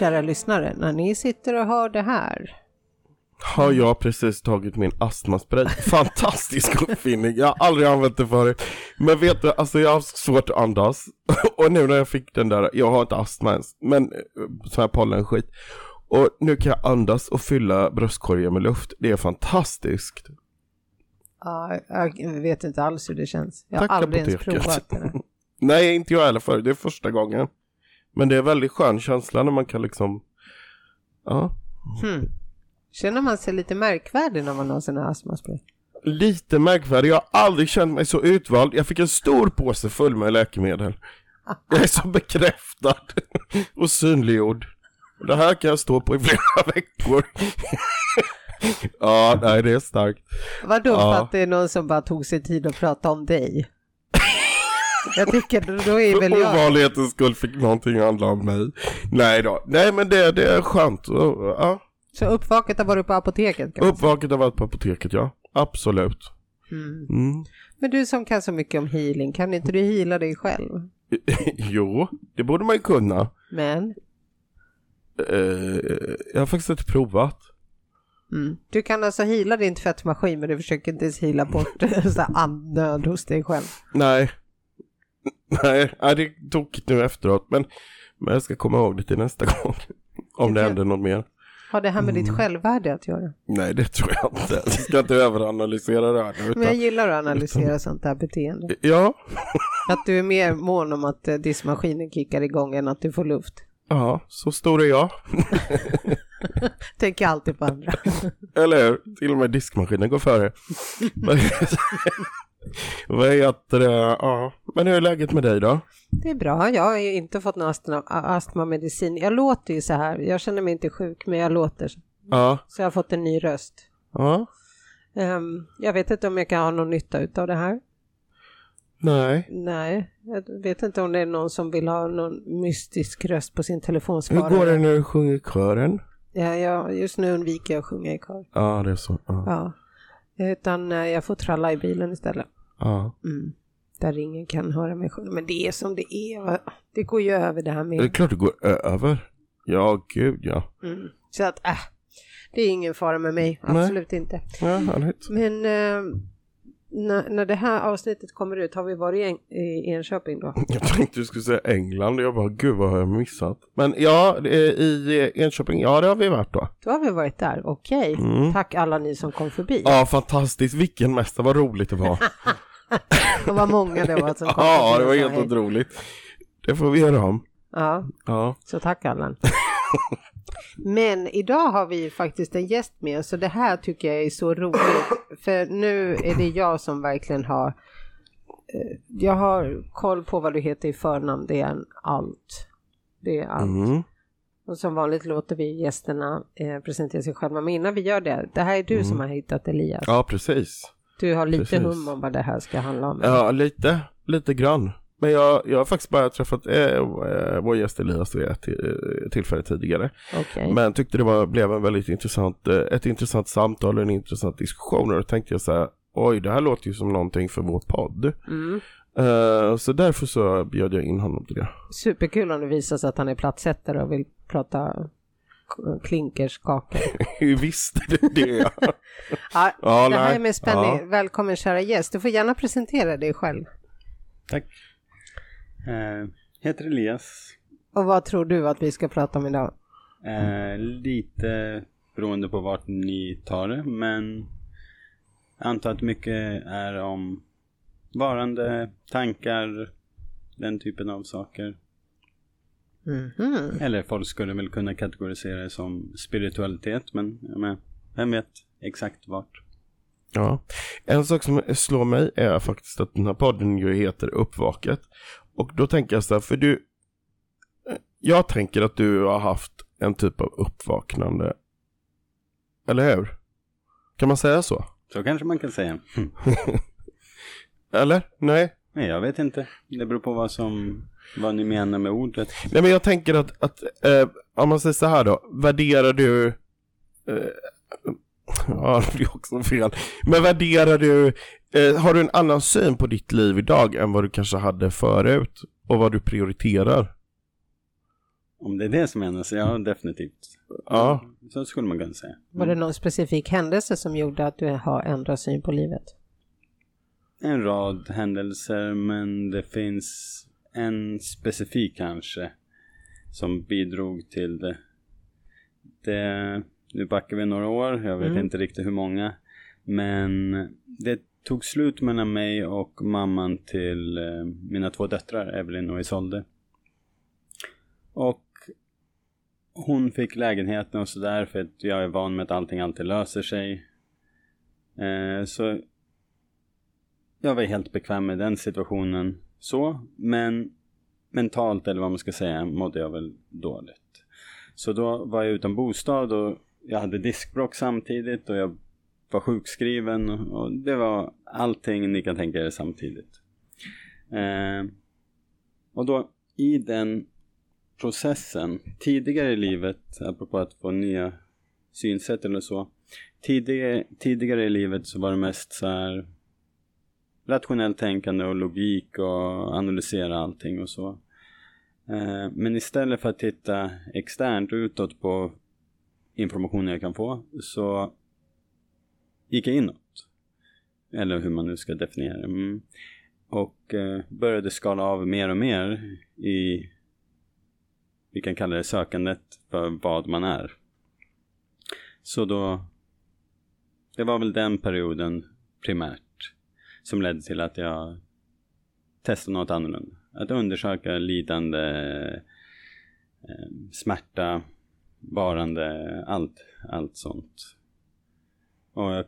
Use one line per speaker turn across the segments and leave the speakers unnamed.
kära lyssnare, när ni sitter och hör det här
har jag precis tagit min astmaspray. Fantastisk uppfinning, jag har aldrig använt det förut. Men vet du, alltså jag har haft svårt att andas. Och nu när jag fick den där, jag har inte astma ens, men eh, sån här pollenskit. Och nu kan jag andas och fylla bröstkorgen med luft. Det är fantastiskt.
Ja, jag vet inte alls hur det känns. Jag har Tack aldrig apoteket. ens provat det.
Nej, inte jag heller för Det är första gången. Men det är väldigt skön känsla när man kan liksom, ja.
Hmm. Känner man sig lite märkvärdig när man har sina astmaspray?
Lite märkvärdig. Jag har aldrig känt mig så utvald. Jag fick en stor påse full med läkemedel. Jag är så bekräftad och synliggjord. Det här kan jag stå på i flera veckor. ja, nej det är starkt.
Vadå ja. för att det är någon som bara tog sig tid att prata om dig? Jag tycker då är väl jag...
För ovanlighetens skull fick någonting handla om mig. Nej då, nej men det, det är skönt. Ja.
Så uppvaket har varit på apoteket?
Uppvaket har varit på apoteket, ja. Absolut.
Mm. Mm. Men du som kan så mycket om healing, kan inte du heala dig själv?
jo, det borde man ju kunna.
Men?
Uh, jag har faktiskt inte provat.
Mm. Du kan alltså heala din tvättmaskin men du försöker inte ens heala bort andnöd hos dig själv?
Nej. Nej, det är tokigt nu efteråt men, men jag ska komma ihåg det till nästa gång. Om det händer något mer.
Har det här med mm. ditt självvärde att göra?
Nej, det tror jag inte. Jag ska inte överanalysera det här.
Utan, Men jag gillar att analysera utan... sånt här beteende.
Ja.
att du är mer mån om att eh, diskmaskinen kickar igång än att du får luft.
Ja, så stor är jag.
Tänker alltid på andra.
Eller hur? Till och med diskmaskinen går före. Vad heter det? Ja, men hur är läget med dig då?
Det är bra. Jag har inte fått någon astma, astmamedicin. Jag låter ju så här. Jag känner mig inte sjuk, men jag låter.
Ja.
Så jag har fått en ny röst.
Ja.
Um, jag vet inte om jag kan ha någon nytta av det här.
Nej.
Nej, jag vet inte om det är någon som vill ha någon mystisk röst på sin telefonsvarare.
Hur går det när du sjunger kören?
Ja, ja, just nu undviker jag att sjunga i kör.
Ja, det är så. Ja.
ja. Utan eh, jag får tralla i bilen istället.
Ja.
Mm. Där ingen kan höra mig sjunga. Men det är som det är. Det går ju över det här med...
Det är klart det går över. Ja, gud ja.
Mm. Så att, äh, det är ingen fara med mig. Absolut Nej. inte.
Ja, härligt.
Men äh, när, när det här avsnittet kommer ut, har vi varit i, Enköping då?
Jag tänkte du skulle säga England, jag bara gud vad har jag missat? Men ja, i Enköping, ja det har vi varit då.
Då har vi varit där, okej. Okay. Mm. Tack alla ni som kom förbi.
Ja, fantastiskt, vilken mästare, vad roligt det var.
och vad många det var som kom
Ja, det var helt otroligt. Det får vi göra om.
Ja,
ja.
så tack Allan. Men idag har vi faktiskt en gäst med så det här tycker jag är så roligt. För nu är det jag som verkligen har eh, jag har koll på vad du heter i förnamn, det är allt. Det är allt. Mm. Och som vanligt låter vi gästerna eh, presentera sig själva. Men innan vi gör det, det här är du mm. som har hittat Elias.
Ja, precis.
Du har lite precis. hum om vad det här ska handla om.
Ja, lite, lite grann. Men jag, jag har faktiskt bara träffat eh, eh vår gäst Elias vid ett tillfälle tidigare.
Okay.
Men tyckte det var, blev en väldigt intressant, eh, ett intressant samtal och en intressant diskussion. Och då tänkte jag så här, oj det här låter ju som någonting för vår podd.
Mm.
Uh, så därför så bjöd jag in honom till det.
Superkul om det visar sig att han är platsättare och vill prata klinkerskakor.
Visst är det det.
ja, ja, det här är med spänning. Ja. Välkommen kära gäst. Du får gärna presentera dig själv.
Tack. Eh, heter Elias.
Och vad tror du att vi ska prata om idag?
Eh, lite beroende på vart ni tar det, men jag antar att mycket är om varande, tankar, den typen av saker.
Mm -hmm.
Eller folk skulle väl kunna kategorisera det som spiritualitet, men men vem vet exakt vart.
Ja, en sak som slår mig är faktiskt att den här podden ju heter Uppvaket. Och då tänker jag så här, för du, jag tänker att du har haft en typ av uppvaknande. Eller hur? Kan man säga så?
Så kanske man kan säga.
Eller? Nej?
Nej, jag vet inte. Det beror på vad som, vad ni menar med ordet.
Nej, men jag tänker att, att eh, om man säger så här då, värderar du eh, Ja, det blir också fel. Men värderar du, eh, har du en annan syn på ditt liv idag än vad du kanske hade förut? Och vad du prioriterar?
Om det är det som menas, ja definitivt.
Ja.
Så skulle man kunna säga.
Var det någon specifik händelse som gjorde att du har ändrat syn på livet?
En rad händelser men det finns en specifik kanske som bidrog till det. det nu backar vi några år, jag vet
Mm.
inte riktigt hur många. Men det tog slut mellan mig och mamman till eh, mina två döttrar, Evelyn och Isolde. Och hon fick lägenheten och sådär för att jag är van med att allting alltid löser sig. Eh, så jag var helt bekväm med den situationen så, men mentalt eller vad man ska säga mådde jag väl dåligt. Så då var jag utan bostad och jag hade diskbråck samtidigt och jag var sjukskriven och det var allting ni kan tänka er samtidigt. Eh, och då i den processen, tidigare i livet, apropå att få nya synsätt eller så. Tidigare, tidigare i livet så var det mest så här rationellt tänkande och logik och analysera allting och så. Eh, Men istället för att titta externt utåt på informationen jag kan få så gick jag inåt. Eller hur man nu ska definiera det. Mm. Och eh, började skala av mer och mer i vi kan kalla det sökandet för vad man är. Så då det var väl den perioden primärt som ledde till att jag testade något annorlunda. Att undersöka lidande, eh, smärta, varande, allt, allt sånt. Och jag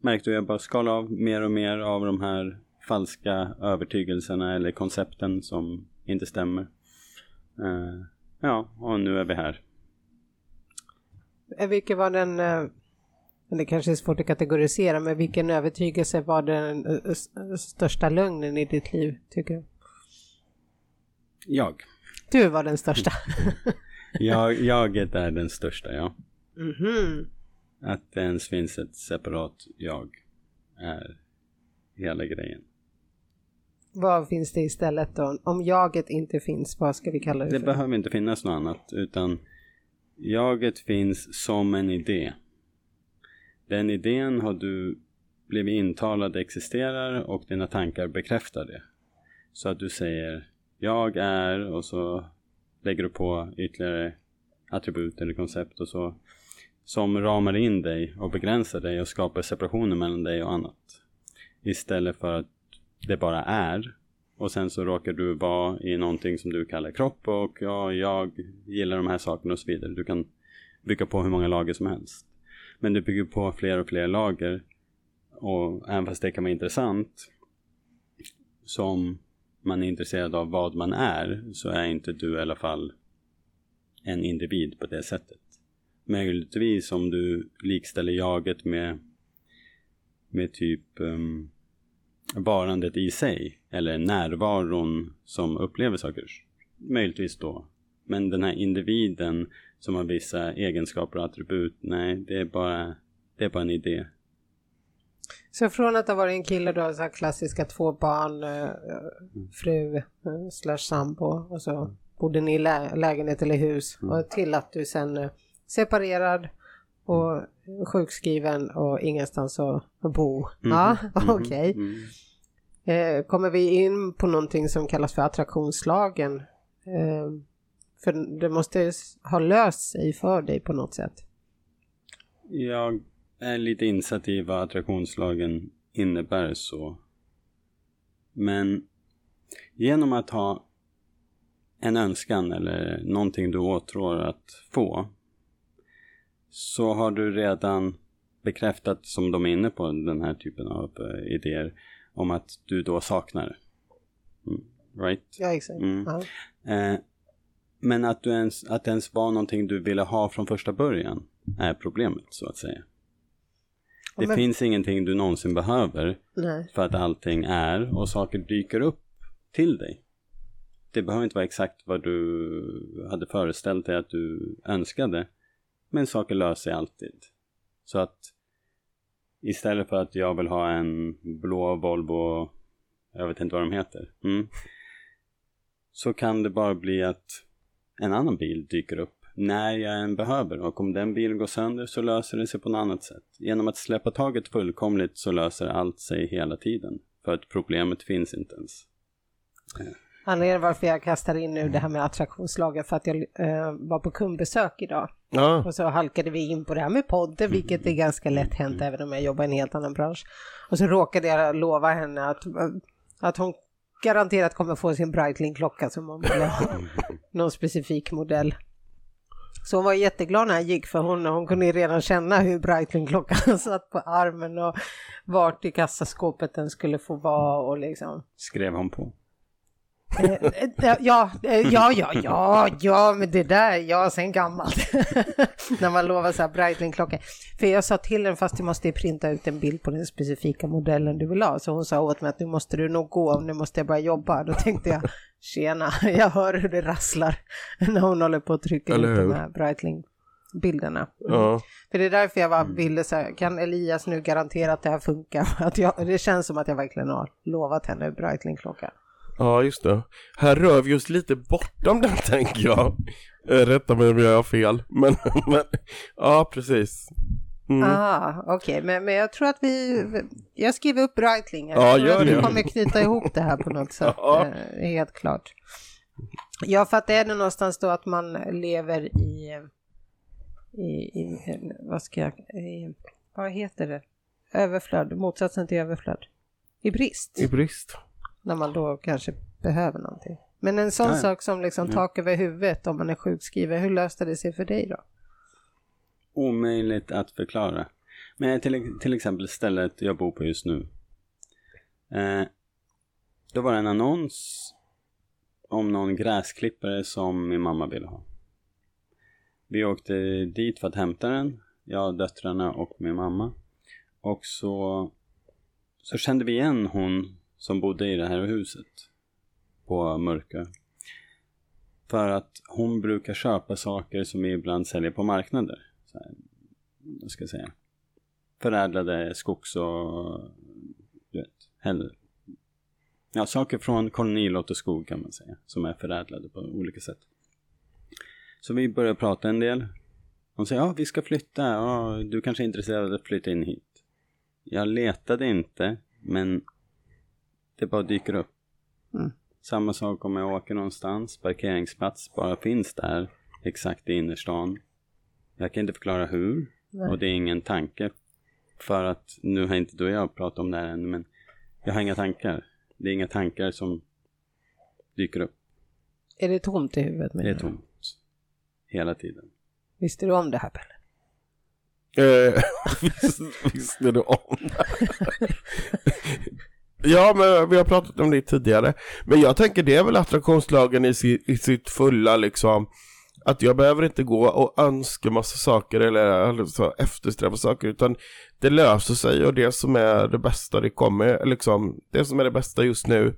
märkte hur jag bara skalade av mer och mer av de här falska övertygelserna eller koncepten som inte stämmer. Eh, ja, och nu är vi här.
Eh, Vilken var den, eh, det kanske är svårt att kategorisera, men vilken övertygelse var den största lögnen i ditt liv, tycker du?
Jag.
Du var den största.
jag jaget är den största, ja.
Mhm.
Att det ens finns ett separat jag är hela grejen.
Vad finns det istället då? Om jaget inte finns, vad ska vi kalla det,
Det
för?
behöver inte finnas något annat utan jaget finns som en idé. Den idén har du blivit intalad existerar och dina tankar bekräftar det. Så att du säger jag är och så lägger du på ytterligare attribut eller koncept och så som ramar in dig och begränsar dig och skapar separationer mellan dig och annat. Istället för att det bara är och sen så råkar du vara i någonting som du kallar kropp och ja, jag gillar de här sakerna och så vidare. Du kan bygga på hur många lager som helst. Men du bygger på fler och fler lager och även fast det kan vara intressant som man är intresserad av vad man är så är inte du i alla fall en individ på det sättet. Möjligtvis om du likställer jaget med med typ um, varandet i sig eller närvaron som upplever saker. Möjligtvis då. Men den här individen som har vissa egenskaper och attribut, nej, det är bara, det är bara en idé.
Så från att ha varit en kille då, så här klassiska två barn, eh, fru eh, slash sambo och så bodde ni i lä- lägenhet eller hus och till att du sen eh, separerad och sjukskriven och ingenstans att bo. Ja, okej.
Mm.
Eh, kommer vi in på någonting som kallas för attraktionslagen? För det måste ha löst sig för dig på något sätt.
Jag är lite insatt i vad attraktionslagen innebär så. Men genom att ha en önskan eller någonting du åtrår att få så har du redan bekräftat, som de är inne på, den här typen av eh, idéer om att du då saknar. Mm, right?
Ja, exakt.
Mm.
Ja.
Eh, men att, du ens, att det ens var någonting du ville ha från första början är problemet så att säga. Det
men-
finns ingenting du någonsin behöver
Nej.
för att allting är och saker dyker upp till dig. Det behöver inte vara exakt vad du hade föreställt dig att du önskade. Men saker löser sig alltid. Så att istället för att jag vill ha en blå Volvo, jag vet inte vad de heter. Mm, så kan det bara bli att en annan bil dyker upp när jag än behöver och om den bilen går sönder så löser det sig på något annat sätt. Genom att släppa taget fullkomligt så löser allt sig hela tiden. För att problemet finns inte ens.
Anledningen varför jag kastar in nu det här med attraktionslagen för att jag eh, var på kundbesök idag.
Ja,
Och så halkade vi in på det här med podden, vilket är ganska lätt hänt även om jag jobbar i en helt annan bransch. Och så råkade jag lova henne att, att hon garanterat kommer få sin Breitling-klocka som hon vill ha. Någon specifik modell. Så hon var jätteglad när jag gick för hon, hon kunde ju redan känna hur Breitling-klockan satt på armen och vart i kassaskåpet den skulle få vara och liksom.
Skrev hon på.
Eh, eh, Ja, eh, ja, ja, ja, ja, men det där, ja, sen gammalt. När man lovar så här Breitling-klocka. För jag sa till henne, fast du måste printa ut en bild på den specifika modellen du vill ha. Så hon sa åt mig att nu måste du nog gå, nu måste jag börja jobba. Då tänkte jag, tjena, jag hör hur det rasslar när hon håller på att trycka ut de här Breitling-bilderna.
ja.
För det är därför jag var, ville så här, kan Elias nu garantera att det här funkar? Att jag, det känns som att jag verkligen har lovat henne Breitling-klocka.
ja, just det. Här rör vi oss lite bortom den tänker jag. Eh, Rätta mig om jag har fel. Men, men ja, precis. Mm.
Ah, okej, men, men jag tror att vi, jag skriver upp Breitling. Jag
Ja, gör
att vi
det.
kommer knyta ihop det här på något sätt,
Ja.
eh, helt klart. Ja, för att det är det någonstans då att man lever i, i, i vad ska jag, i, vad heter det, överflöd, motsatsen till överflöd, i brist,
I brist.
när man då kanske behöver någonting. Men en sån
ja.
sak som liksom tak över huvudet om man är sjukskriven, hur löste det sig för dig då?
Omöjligt att förklara. Men till, till exempel stället jag bor på just nu. Eh, då var det en annons om någon gräsklippare som min mamma ville ha. Vi åkte dit för att hämta den, jag, döttrarna och min mamma. Och så, så kände vi igen hon som bodde i det här huset på Mörkö. För att hon brukar köpa saker som vi ibland säljer på marknader. Så här, vad ska jag säga? Förädlade skogs och du vet, hell, ja, saker från kolonilott och skog kan man säga. Som är förädlade på olika sätt. Så vi börjar prata en del. Hon säger ja vi ska flytta, ja, du kanske är intresserad av att flytta in hit. Jag letade inte men det bara dyker upp.
Mm.
Samma sak om jag åker någonstans, parkeringsplats bara finns där exakt i innerstan. Jag kan inte förklara hur
Nej.
och det är ingen tanke. För att nu har inte du och jag pratat om det här än men jag har inga tankar. Det är inga tankar som dyker upp.
Är det tomt i huvudet?
Det är
du?
tomt. Hela tiden.
Visste du om det här Pelle?
Eh, visst, visste du om Ja, men vi har pratat om det tidigare. Men jag tänker det är väl attraktionslagen i sitt fulla liksom. Att jag behöver inte gå och önska massa saker eller, så, eftersträva saker utan det löser sig och det som är det bästa det kommer liksom. Det som är det bästa just nu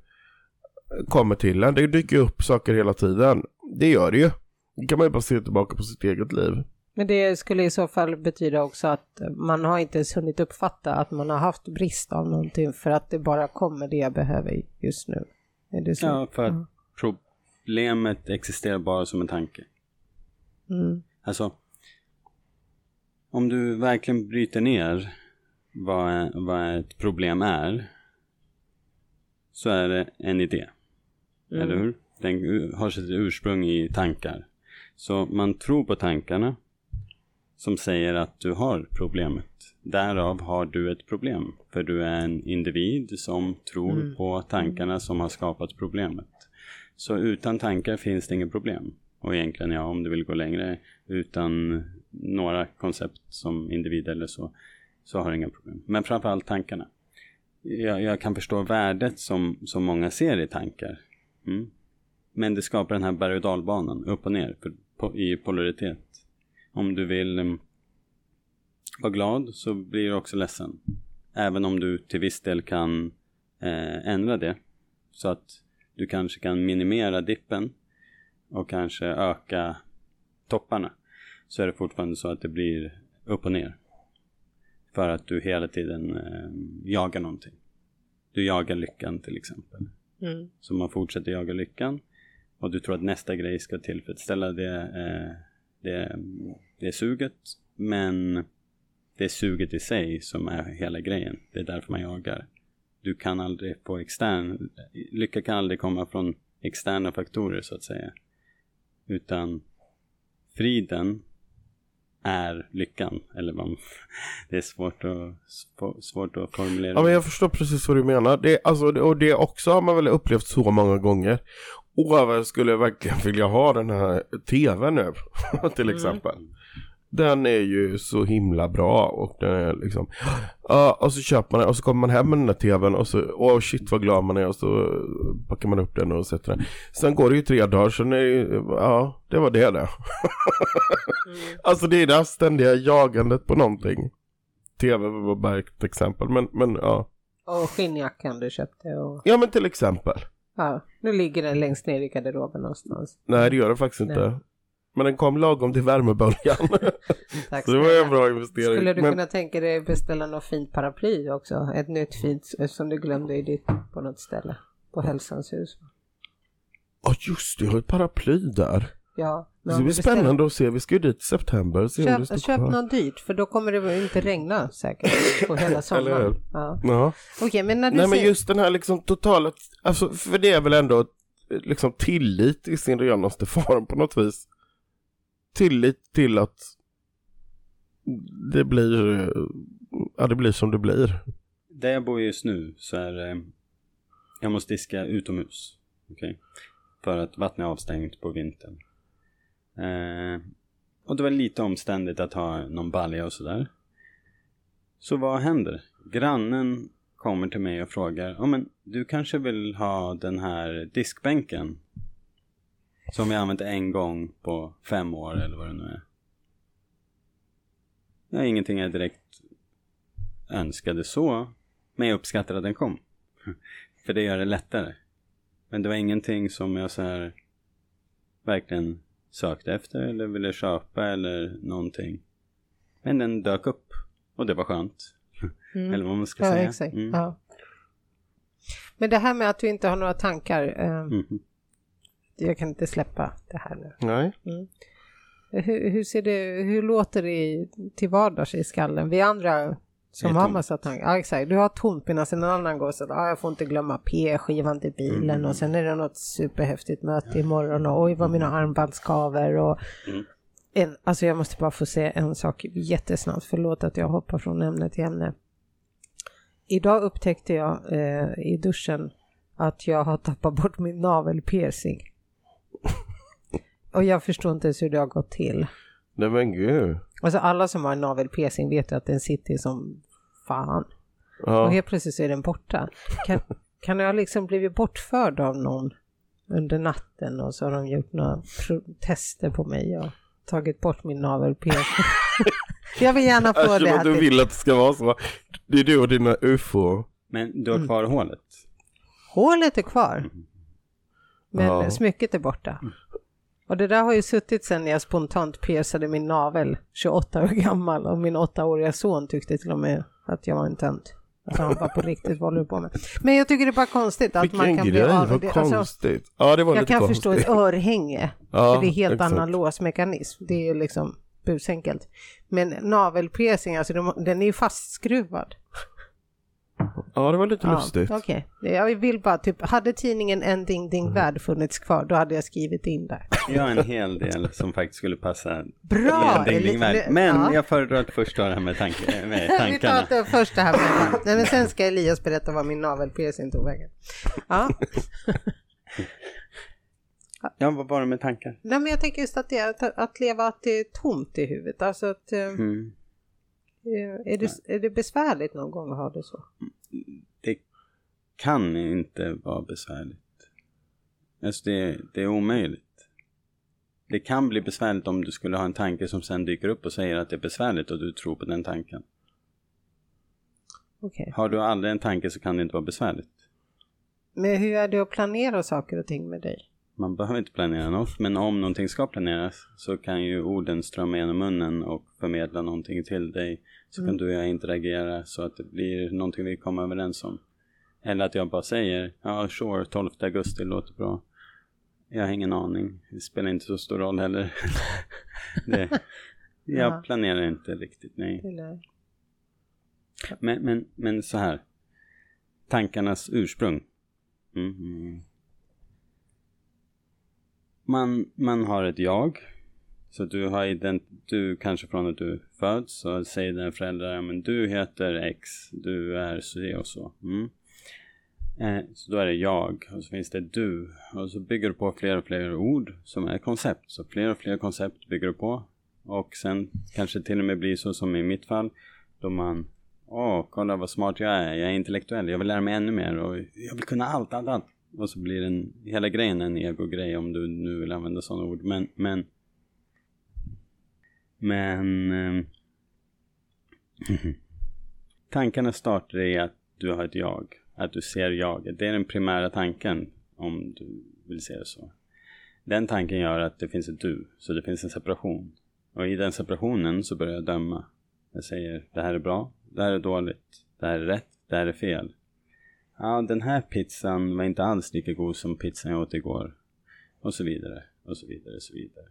kommer till en. Det dyker upp saker hela tiden. Det gör det ju. Det kan man ju bara se tillbaka på sitt eget liv.
Men det skulle i så fall betyda också att man har inte ens hunnit uppfatta att man har haft brist av någonting för att det bara kommer det jag behöver just nu. Är det så?
Ja, för att problemet existerar bara som en tanke.
Mm.
Alltså, om du verkligen bryter ner vad, vad ett problem är så är det en idé.
Mm.
Eller hur? Den har sitt ursprung i tankar. Så man tror på tankarna som säger att du har problemet. Därav har du ett problem. För du är en individ som tror
Mm.
på tankarna som har skapat problemet. Så utan tankar finns det inget problem. Och egentligen, ja, om du vill gå längre utan några koncept som individ eller så, så har du inga problem. Men framförallt tankarna. Jag, jag kan förstå värdet som, som många ser i tankar. Mm. Men det skapar den här berg och dalbanan, upp och ner, för, på, i polaritet. Om du vill um, vara glad så blir du också ledsen. Även om du till viss del kan eh, ändra det. Så att du kanske kan minimera dippen och kanske öka topparna. Så är det fortfarande så att det blir upp och ner. För att du hela tiden eh, jagar någonting. Du jagar lyckan till exempel.
Mm.
Så man fortsätter jaga lyckan och du tror att nästa grej ska tillfredsställa det, eh, det, det suget. Men det är suget i sig som är hela grejen. Det är därför man jagar. Du kan aldrig få extern, lycka kan aldrig komma från externa faktorer så att säga. Utan friden är lyckan. Eller vad, det är svårt att, svårt att formulera.
Ja men jag förstår precis vad du menar. Det, alltså, och det också har man väl upplevt så många gånger. Åh, vad jag skulle verkligen vilja ha den här tvn nu. till mm. exempel. Mm. Den är ju så himla bra och den är liksom Ja, och så köper man den och så kommer man hem med den där tvn och så, åh shit vad glad man är och så packar man upp den och sätter den. Sen går det ju tre dagar så nej, ja, det var det det. mm. Alltså det är det här ständiga jagandet på någonting. Tv var bara ett exempel, men, men ja.
Och skinnjackan du köpte och...
Ja men till exempel.
Ja, nu ligger den längst ner i garderoben någonstans.
Nej det gör den faktiskt nej. inte. Men den kom lagom till värmeböljan. så det var en bra investering.
Skulle du
men...
kunna tänka dig beställa något fint paraply också? Ett nytt fint som du glömde i ditt, på något ställe. På Hälsans hus.
Ja oh, just det, jag har ett paraply där.
Ja.
Det blir beställer... spännande att se. Vi ska ju dit i september. Se
köp köp något dyrt för då kommer det inte regna säkert på hela sommaren. ja. ja. Okej, okay, men när du
Nej
ser...
men just den här liksom totala, alltså för det är väl ändå liksom tillit i sin renaste form på något vis tillit till att det blir, ja, det blir som det blir.
Där jag bor just nu så är det, jag måste diska utomhus. Okay? För att vattnet är avstängt på vintern. Eh, och det var lite omständigt att ha någon balja och sådär. Så vad händer? Grannen kommer till mig och frågar, ja men du kanske vill ha den här diskbänken som vi använt en gång på fem år eller vad det nu är. Är ingenting jag direkt önskade så. Men jag uppskattar att den kom. För det gör det lättare. Men det var ingenting som jag så här verkligen sökte efter eller ville köpa eller någonting. Men den dök upp och det var skönt. Mm. eller vad man ska
ja,
säga.
Mm. Ja. Men det här med att du inte har några tankar. Eh, mm jag kan inte släppa det här nu.
Nej.
Mm. Hur, hur, ser det, hur låter det till vardags i skallen? Vi andra som har massa tankar. Ja exakt, du har tomt medan en annan går så att ah, jag får inte glömma P-skivan till bilen mm. och sen är det något superhäftigt möte imorgon och oj vad mina armband skaver och mm. en, alltså jag måste bara få säga en sak jättesnabbt, förlåt att jag hoppar från ämne till ämne. Idag upptäckte jag eh, i duschen att jag har tappat bort min navelpiercing. Och jag förstår inte ens hur det har gått till.
Nej men gud.
Alltså alla som har en navelpiercing vet ju att den sitter som fan. Ja. Och helt plötsligt så är den borta. Kan, kan jag liksom blivit bortförd av någon under natten och så har de gjort några tester på mig och tagit bort min navelpiercing. jag vill gärna få
jag
det.
Att du vill att det ska vara så. Det är du och dina ufo.
Men du har kvar mm. hålet?
Hålet är kvar. Mm. Men ja. smycket är borta. Och det där har ju suttit sen jag spontant piercade min navel, 28 år gammal, och min åttaåriga son tyckte till och med att jag var en tönt. Alltså han var på riktigt, vad håller du på med? Men jag tycker det är bara konstigt att
Vilken
man kan
bli av med det. Alltså, konstigt. ja, det var
jag
lite
kan
konstigt.
förstå ett örhänge, ja, för det är helt exakt. annan låsmekanism. Det är liksom busenkelt. Men navelpiercing, alltså den är ju fastskruvad.
Ja, det var lite ja, lustigt.
Okej, okay. jag vill bara typ, hade tidningen En Ding Ding mm. Värld funnits kvar, då hade jag skrivit in där.
Jag har en hel del som faktiskt skulle passa.
Bra!
Ding Ding Värld. Men ja. jag föredrar att först ta det här med, tank med tankarna.
Vi tar först det här med Nej, men sen ska Elias berätta vad min navelpiercing tog vägen. Ja.
Ja, vad var det med tankar?
Nej, men jag tänker just att, det, att, att leva att det är tomt i huvudet. Alltså att... Eh, mm. Eh, är det, är det besvärligt någon gång att ha det så?
Det kan inte vara besvärligt. Alltså det, det är omöjligt. Det kan bli besvärligt om du skulle ha en tanke som sen dyker upp och säger att det är besvärligt och du tror på den tanken.
Okay.
Har du aldrig en tanke så kan det inte vara besvärligt.
Men hur är det att planera saker och ting med dig?
Man behöver inte planera något, men om någonting ska planeras så kan ju orden strömma genom munnen och förmedla någonting till dig. Så mm. kan du och jag interagera så att det blir någonting vi kommer överens om. Eller att jag bara säger, ja sure, 12 augusti låter bra. Jag har ingen aning. Det spelar inte så stor roll heller. det, jag
Ja.
planerar inte riktigt, nej. Men, men, men så här. Tankarnas ursprung. Mm, mm. Man, man har ett jag. Så du har ident du kanske från att du föds så säger dina föräldrar ja, men du heter X, du är så och så. Mm. Eh, så då är det jag och så finns det du och så bygger du på fler och fler ord som är koncept. Så fler och fler koncept bygger du på. Och sen kanske till och med blir så som i mitt fall då man Åh, kolla vad smart jag är. Jag är intellektuell. Jag vill lära mig ännu mer och jag vill kunna allt, allt, allt. Och så blir den, hela grejen en ego-grej om du nu vill använda sådana ord. Men, men... Men... eh, tankarna startar i att du har ett jag. Att du ser jaget. Det är den primära tanken om du vill se det så. Den tanken gör att det finns ett du. Så det finns en separation. Och i den separationen så börjar jag döma. Jag säger det här är bra, det här är dåligt, det här är rätt, det här är fel. Ja, den här pizzan var inte alls lika god som pizzan jag åt igår. Och så vidare, och så vidare, och så vidare.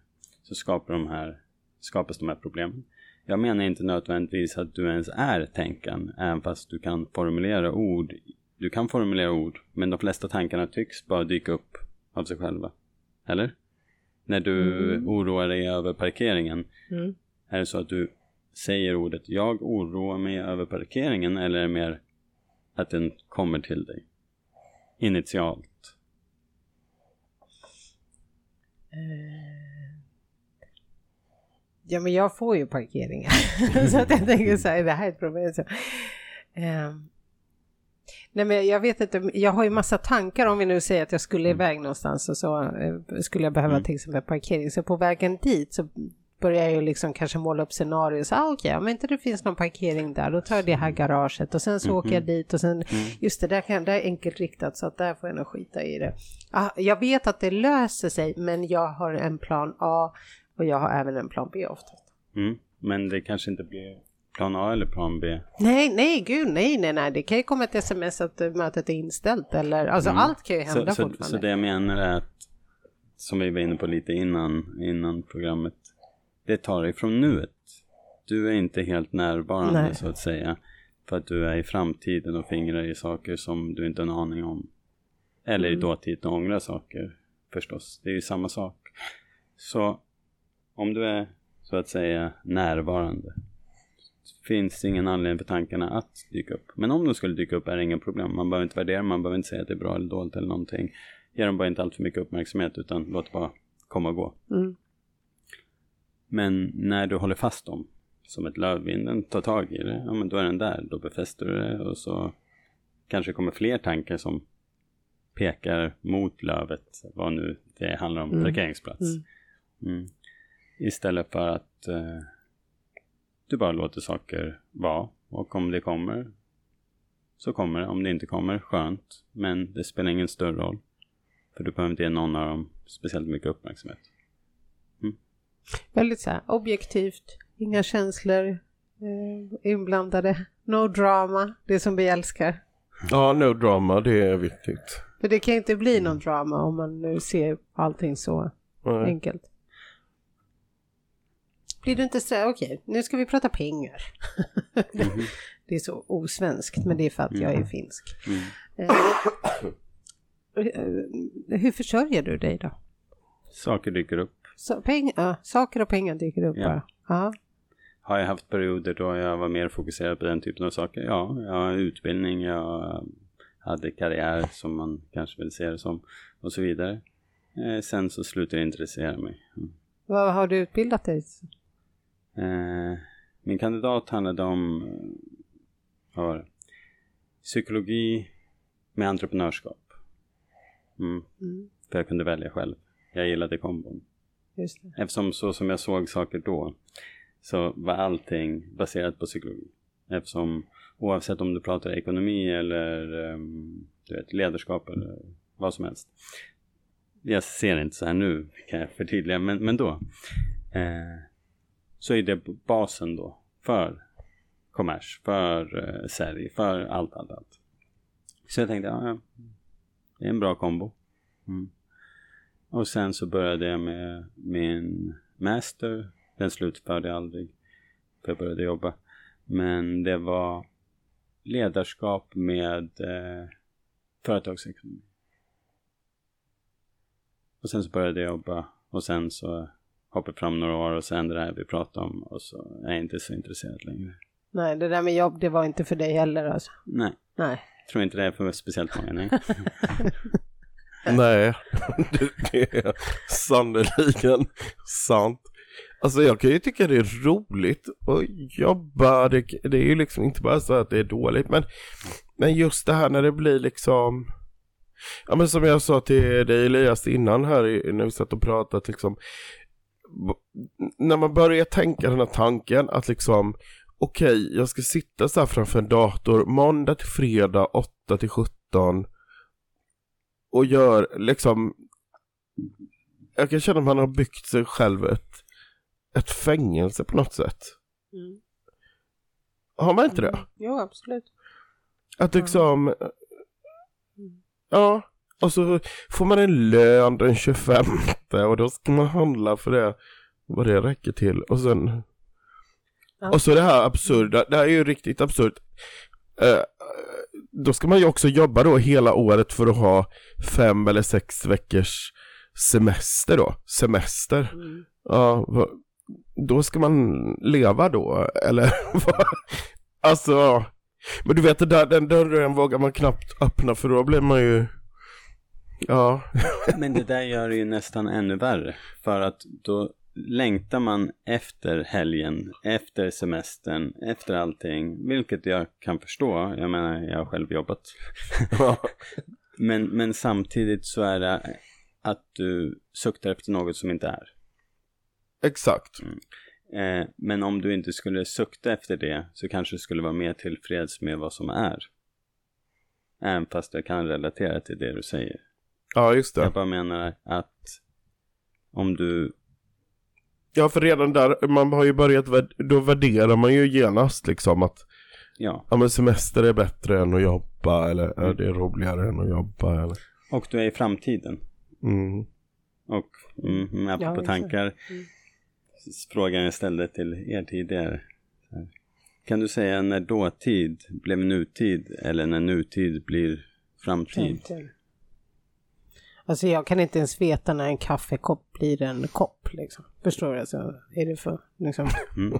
Så skapar de här, skapas de här problemen. Jag menar inte nödvändigtvis att du ens är tänkan, även fast du kan formulera ord. Du kan formulera ord, men de flesta tankarna tycks bara dyka upp av sig själva. Eller? När du oroar dig över parkeringen,
Mm.
är det så att du säger ordet jag oroar mig över parkeringen eller är det mer att den kommer till dig? Initialt.
Ja men jag får ju parkeringar. så att jag tänker så här, det här är ett problem. Så, ehm, nej men jag vet inte, jag har ju massa tankar om vi nu säger att jag skulle iväg någonstans och så eh, skulle jag behöva
Mm.
till exempel parkering. Så på vägen dit så börjar jag ju liksom kanske måla upp scenarier. Så ah, okej, om inte det finns någon parkering där då tar jag det här garaget och sen så åker jag dit och sen just det där kan det är enkelt riktat så att där får jag nog skita i det. Ah, jag vet att det löser sig men jag har en plan A och jag har även en plan B oftast.
Mm. Men det kanske inte blir plan A eller plan B.
Nej, nej, gud, nej, nej, nej, det kan ju komma ett sms att eh, mötet är inställt eller alltså
Mm.
allt kan ju hända
Så, så,
fortfarande.
så det jag menar är att, som vi var inne på lite innan, innan programmet, det tar ifrån nuet. Du är inte helt närvarande
Nej.
så att säga. För att du är i framtiden och fingrar i saker som du inte har en aning om. Eller
Mm.
i dåtid och ångrar saker förstås. Det är ju samma sak. Så om du är så att säga närvarande finns det ingen anledning för tankarna att dyka upp. Men om de skulle dyka upp är det inga problem. Man behöver inte värdera, man behöver inte säga att det är bra eller dåligt eller någonting. Ge dem bara inte allt för mycket uppmärksamhet utan låt det bara komma och gå.
Mm.
Men när du håller fast dem, som ett lövvinden, tar tag i det, ja men då är den där, då befäster du det och så kanske kommer fler tankar som pekar mot lövet, vad nu det handlar om,
Mm.
parkeringsplats.
Mm.
Mm. Istället för att eh, du bara låter saker vara och om det kommer så kommer det. Om det inte kommer, skönt. Men det spelar ingen större roll. För du behöver inte ge någon av dem speciellt mycket uppmärksamhet.
Väldigt så här objektivt, inga känslor eh, inblandade, no drama, det som vi älskar.
Ja, no drama, det är viktigt.
För det kan inte bli någon drama om man nu ser allting så
Nej.
enkelt. Blir du inte så okej, nu ska vi prata pengar.
Mhm.
det är så osvenskt, men det är för att jag är finsk.
Mm.
Eh, eh, hur försörjer du dig då?
Saker dyker upp.
Så, peng, ja, saker och pengar dyker upp
Ja.
Ja.
Har jag haft perioder då jag var mer fokuserad på den typen av saker? Ja, jag har utbildning, jag hade karriär som man kanske vill se det som och så vidare. Eh, sen så slutade det intressera mig. Mm.
Vad har du utbildat dig?
Eh, min kandidat handlade om eh, vad var det? psykologi med entreprenörskap. Mm,
Mm,
för jag kunde välja själv. Jag gillade kombon
just det.
Eftersom så som jag såg saker då så var allting baserat på psykologi. Eftersom oavsett om du pratar ekonomi eller ehm, du vet, ledarskap eller vad som helst. Jag ser inte så här nu kan jag förtydliga men, men då. Eh, så är det basen då för kommers, för eh, sälj, för allt, allt, allt. Så jag tänkte, ja, ja det är en bra kombo. Mm. Och sen så började jag med min master. Den slutförde jag aldrig. För jag började jobba. Men det var ledarskap med eh, företagsekonomi. Och sen så började jag jobba och sen så hoppade fram några år och sen det här vi pratade om och så är jag inte så intresserad längre.
Nej, det där med jobb, det var inte för dig heller alltså.
Nej,
Nej.
tror inte det är för speciellt många. Nej.
Nej, det, är sannerligen sant. Alltså jag kan ju tycka det är roligt att jobba, det, det är ju liksom inte bara så att det är dåligt, men, men just det här när det blir liksom, ja men som jag sa till dig Elias innan här när vi satt och pratade liksom, när man börjar tänka den här tanken att liksom, okej, jag ska sitta så här framför en dator måndag till fredag 8 till 17 och gör liksom jag kan känna att man har byggt sig själv ett, ett fängelse på något sätt.
Mm.
Har man inte det?
Jo, absolut.
Att liksom, ja, och så får man en lön den 25 och då ska man handla för det, vad det räcker till. Och sen,
Ja.
och så det här absurda, det här är ju riktigt absurt. Eh, då ska man ju också jobba då hela året för att ha fem eller sex veckors semester då, semester.
Mm.
Ja, då ska man leva då, eller vad? Alltså, men du vet det där, den dörren vågar man knappt öppna för då blir man ju, ja,
Men det där gör det ju nästan ännu värre. För att då längtar man efter helgen, efter semestern, efter allting. Vilket jag kan förstå. Jag menar, jag har själv jobbat. Men, men samtidigt så är det att du suktar efter något som inte är.
exakt.
Eh, men om du inte skulle sukta efter det så kanske du skulle vara mer tillfreds med vad som är. Även fast jag kan relatera till det du säger.
Ja, just det.
Jag bara menar att om du
Ja, för redan där, man har ju börjat, då värderar man ju genast liksom att
Ja,
ja, men semester är bättre än att jobba eller ja, det är roligare än att jobba eller.
och du är i framtiden.
Mm.
Och mm, apropå
Ja, det.
tankar,
Mm.
frågan jag ställde till er tidigare. Kan du säga när dåtid blev nutid eller när nutid blir framtid?
Framtid. Alltså jag kan inte ens veta när en kaffekopp blir en kopp liksom. Förstår du? Alltså, är det för, liksom,
Mm.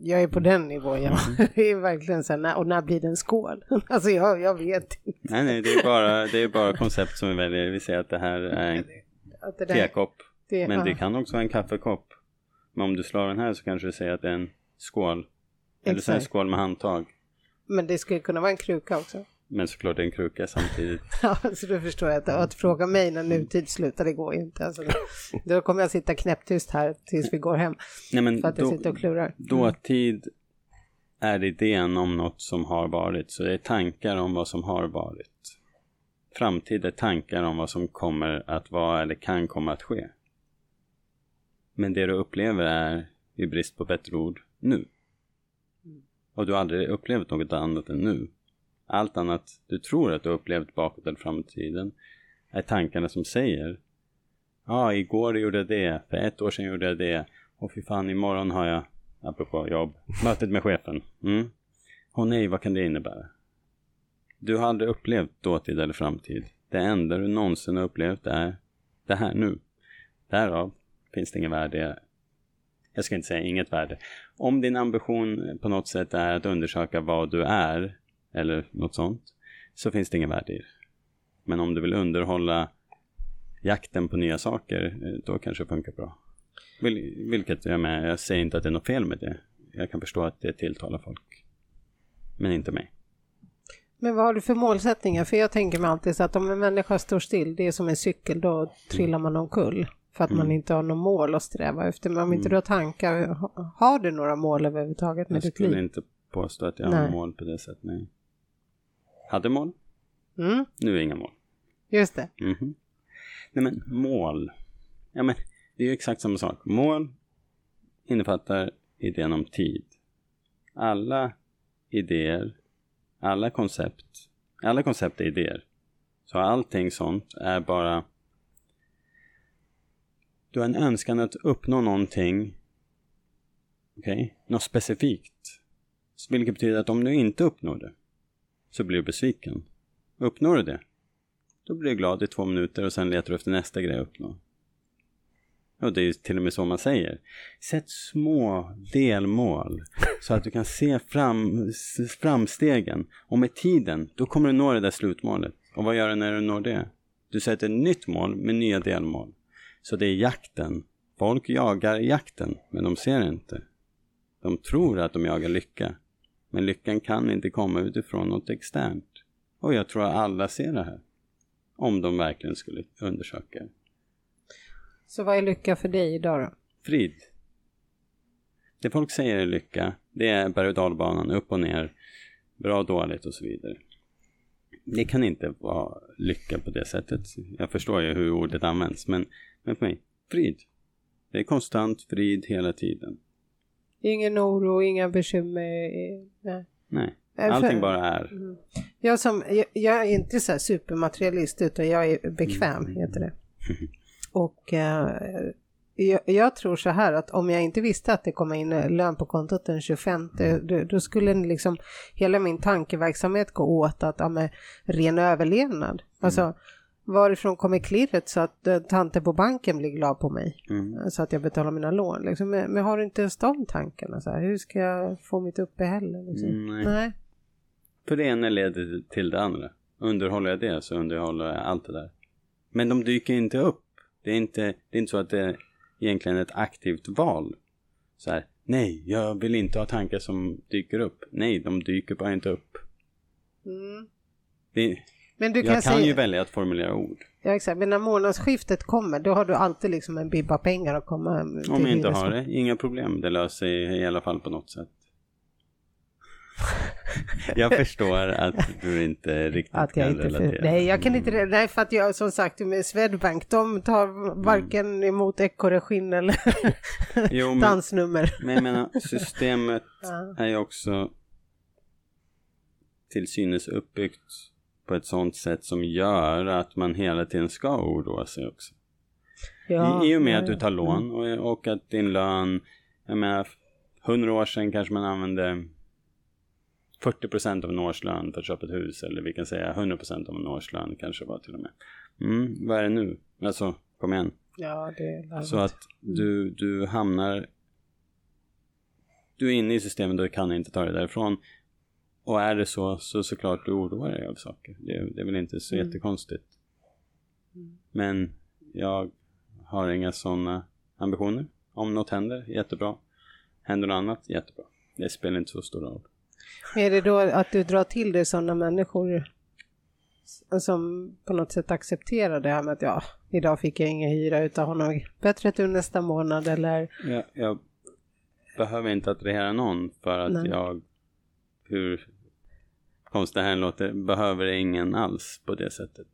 jag är på den nivån. Jag det är verkligen så här, när, och när blir det en skål? Alltså jag, jag vet inte.
Nej, nej, det är bara, det är bara koncept som vi väljer. Vi säger att det här är en
där,
tekopp,
det,
men det kan också vara en kaffekopp. Men om du slår den här så kanske du säger att det är en skål. Eller så en skål med handtag.
Men det skulle kunna vara en kruka också.
Men såklart en kruka samtidigt.
Ja, så då förstår jag att, att fråga mig när nutid slutar, det går ju inte. Alltså, då kommer jag sitta knäpptyst här tills vi går hem.
Nej, men
För att jag
då-
sitter och klurar.
Dåtid är idén om något som har varit, så det är tankar om vad som har varit. Framtid är tankar om vad som kommer att vara eller kan komma att ske. Men det du upplever är, i brist på bättre ord, nu. Och du har aldrig upplevt något annat än nu. Allt annat du tror att du upplevt bakåt eller framtiden är tankarna som säger Ja, igår gjorde jag det, för ett år sedan gjorde jag det och fy fan, imorgon har jag, apropå jobb, mötet med chefen. Mm. Åh nej, vad kan det innebära? Du har aldrig upplevt dåtid eller framtid. Det enda du någonsin har upplevt är det här nu. Därav finns det ingen värde. Jag ska inte säga inget värde. Om din ambition på något sätt är att undersöka vad du är, eller något sånt, så finns det ingen värde i det. Men om du vill underhålla jakten på nya saker, eh, då kanske det funkar bra. Vil- vilket jag med, jag säger inte att det är något fel med det. Jag kan förstå att det tilltalar folk. Men inte mig.
Men vad har du för målsättningar? För jag tänker mig alltid så att om en människa står still, det är som en cykel, då trillar man omkull. För att man
Mm.
inte har något mål att sträva efter. Men om inte du har tankar, ha- har du några mål överhuvudtaget med
Jag
ditt
skulle
liv?
inte påstå att jag har
Nej.
mål på det sättet, nej. Hade mål,
Mm,
nu är inga mål.
just det.
Mhm. Nej men mål. Ja men det är ju exakt samma sak. Mål innefattar idén om tid. Alla idéer, alla koncept, alla koncept är idéer. Så allting sånt är bara du har en önskan att uppnå någonting, okej, okay, något specifikt. Vilket betyder att om du inte uppnår det så blir du besviken. Uppnår du det, då blir du glad i två minuter och sen letar du efter nästa grej att uppnå. Och det är ju till och med så man säger. Sätt små delmål så att du kan se fram, framstegen. Och med tiden, då kommer du nå det där slutmålet. Och vad gör du när du når det? Du sätter ett nytt mål med nya delmål. Så det är jakten. Folk jagar jakten, men de ser inte. De tror att de jagar lycka. Men lyckan kan inte komma utifrån något externt. Och jag tror att alla ser det här. Om de verkligen skulle undersöka.
Så vad är lycka för dig idag då?
Frid. Det folk säger är lycka, det är berg och dalbanan, upp och ner, bra och dåligt och så vidare. Det kan inte vara lycka på det sättet. Jag förstår ju hur ordet används, men, men för mig, frid. Det är konstant frid hela tiden.
Ingen oro, inga bekymmer.
Nej. Nej. Allting bara är. Mm.
Jag, som, jag, jag, är inte så här supermaterialist utan jag är bekväm, mm. heter det. Och eh, jag, jag, tror så här att om jag inte visste att det kommer in lön på kontot den 25, då, då skulle liksom hela min tankeverksamhet gå åt att, ja, med ren överlevnad. Alltså, mm. Varifrån kommer klirret så att uh, tanten på banken blir glad på mig? Mm. Så att jag betalar mina lån. Liksom. Men, men har du inte ens de tankarna? Så här, hur ska jag få mitt uppehälle? Liksom? Mm, nej. nej.
För det ena leder till det andra. Underhåller jag det så underhåller jag allt det där. Men de dyker inte upp. Det är inte, det är inte så att det är egentligen ett aktivt val. Så här, nej, jag vill inte ha tankar som dyker upp. Nej, de dyker bara inte upp. Mm. Det, men du kan jag kan säga... ju välja att formulera ord.
Ja exakt, men när månadsskiftet kommer då har du alltid liksom en bibba pengar att komma
till Om jag inte har det, inga problem. Det löser sig i alla fall på något sätt. jag förstår att du inte riktigt att jag kan inte relatera. För,
nej, jag kan inte det. Nej, för att jag som sagt med Swedbank, de tar varken mm. emot ekorreskinn eller jo, men, dansnummer.
men jag menar, systemet ja. är ju också till synes uppbyggt på ett sånt sätt som gör att man hela tiden ska oroa sig också. Ja, I, I och med att du tar lån och, och att din lön, jag menar, hundra år sedan kanske man använde 40% av en årslön för att köpa ett hus eller vi kan säga 100% av en årslön kanske var till och med. Mm, vad är det nu? Alltså, kom igen.
Ja, det är
Så att du, du hamnar du är inne i systemet och kan inte ta dig därifrån. Och är det så, så såklart du oroar dig av saker. Det, det är väl inte så mm. jättekonstigt. Mm. Men jag har inga sådana ambitioner. Om något händer, jättebra. Händer något annat, jättebra. Det spelar inte så stor roll.
Är det då att du drar till dig sådana människor som på något sätt accepterar det här med att ja, idag fick jag ingen hyra utan har nog bättre tur nästa månad eller?
Ja, jag behöver inte attrahera någon för att Nej. jag, hur konstigt det här låter, behöver ingen alls på det sättet.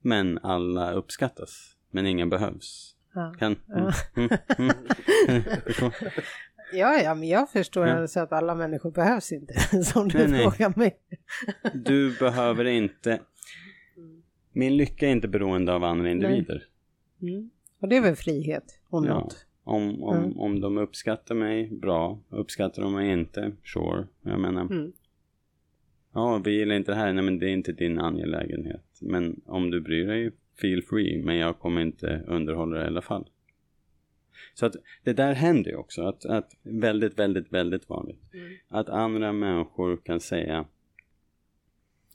Men alla uppskattas, men ingen behövs. Ja. Kan? Mm, mm, mm,
mm. Ja, ja, men jag förstår ja. alltså att alla människor behövs inte, som du nej, frågar nej. mig.
du behöver inte. Min lycka är inte beroende av andra individer.
Mm. Och det är väl frihet, om ja. något.
Om, om, mm. om de uppskattar mig, bra. Uppskattar de mig inte, sure. Jag menar. Ja, vi gillar inte det här. Nej, men det är inte din angelägenhet. Men om du bryr dig, feel free. Men jag kommer inte underhålla det i alla fall. Så att det där händer ju också, att, att väldigt, väldigt, väldigt vanligt. Mm. Att andra människor kan säga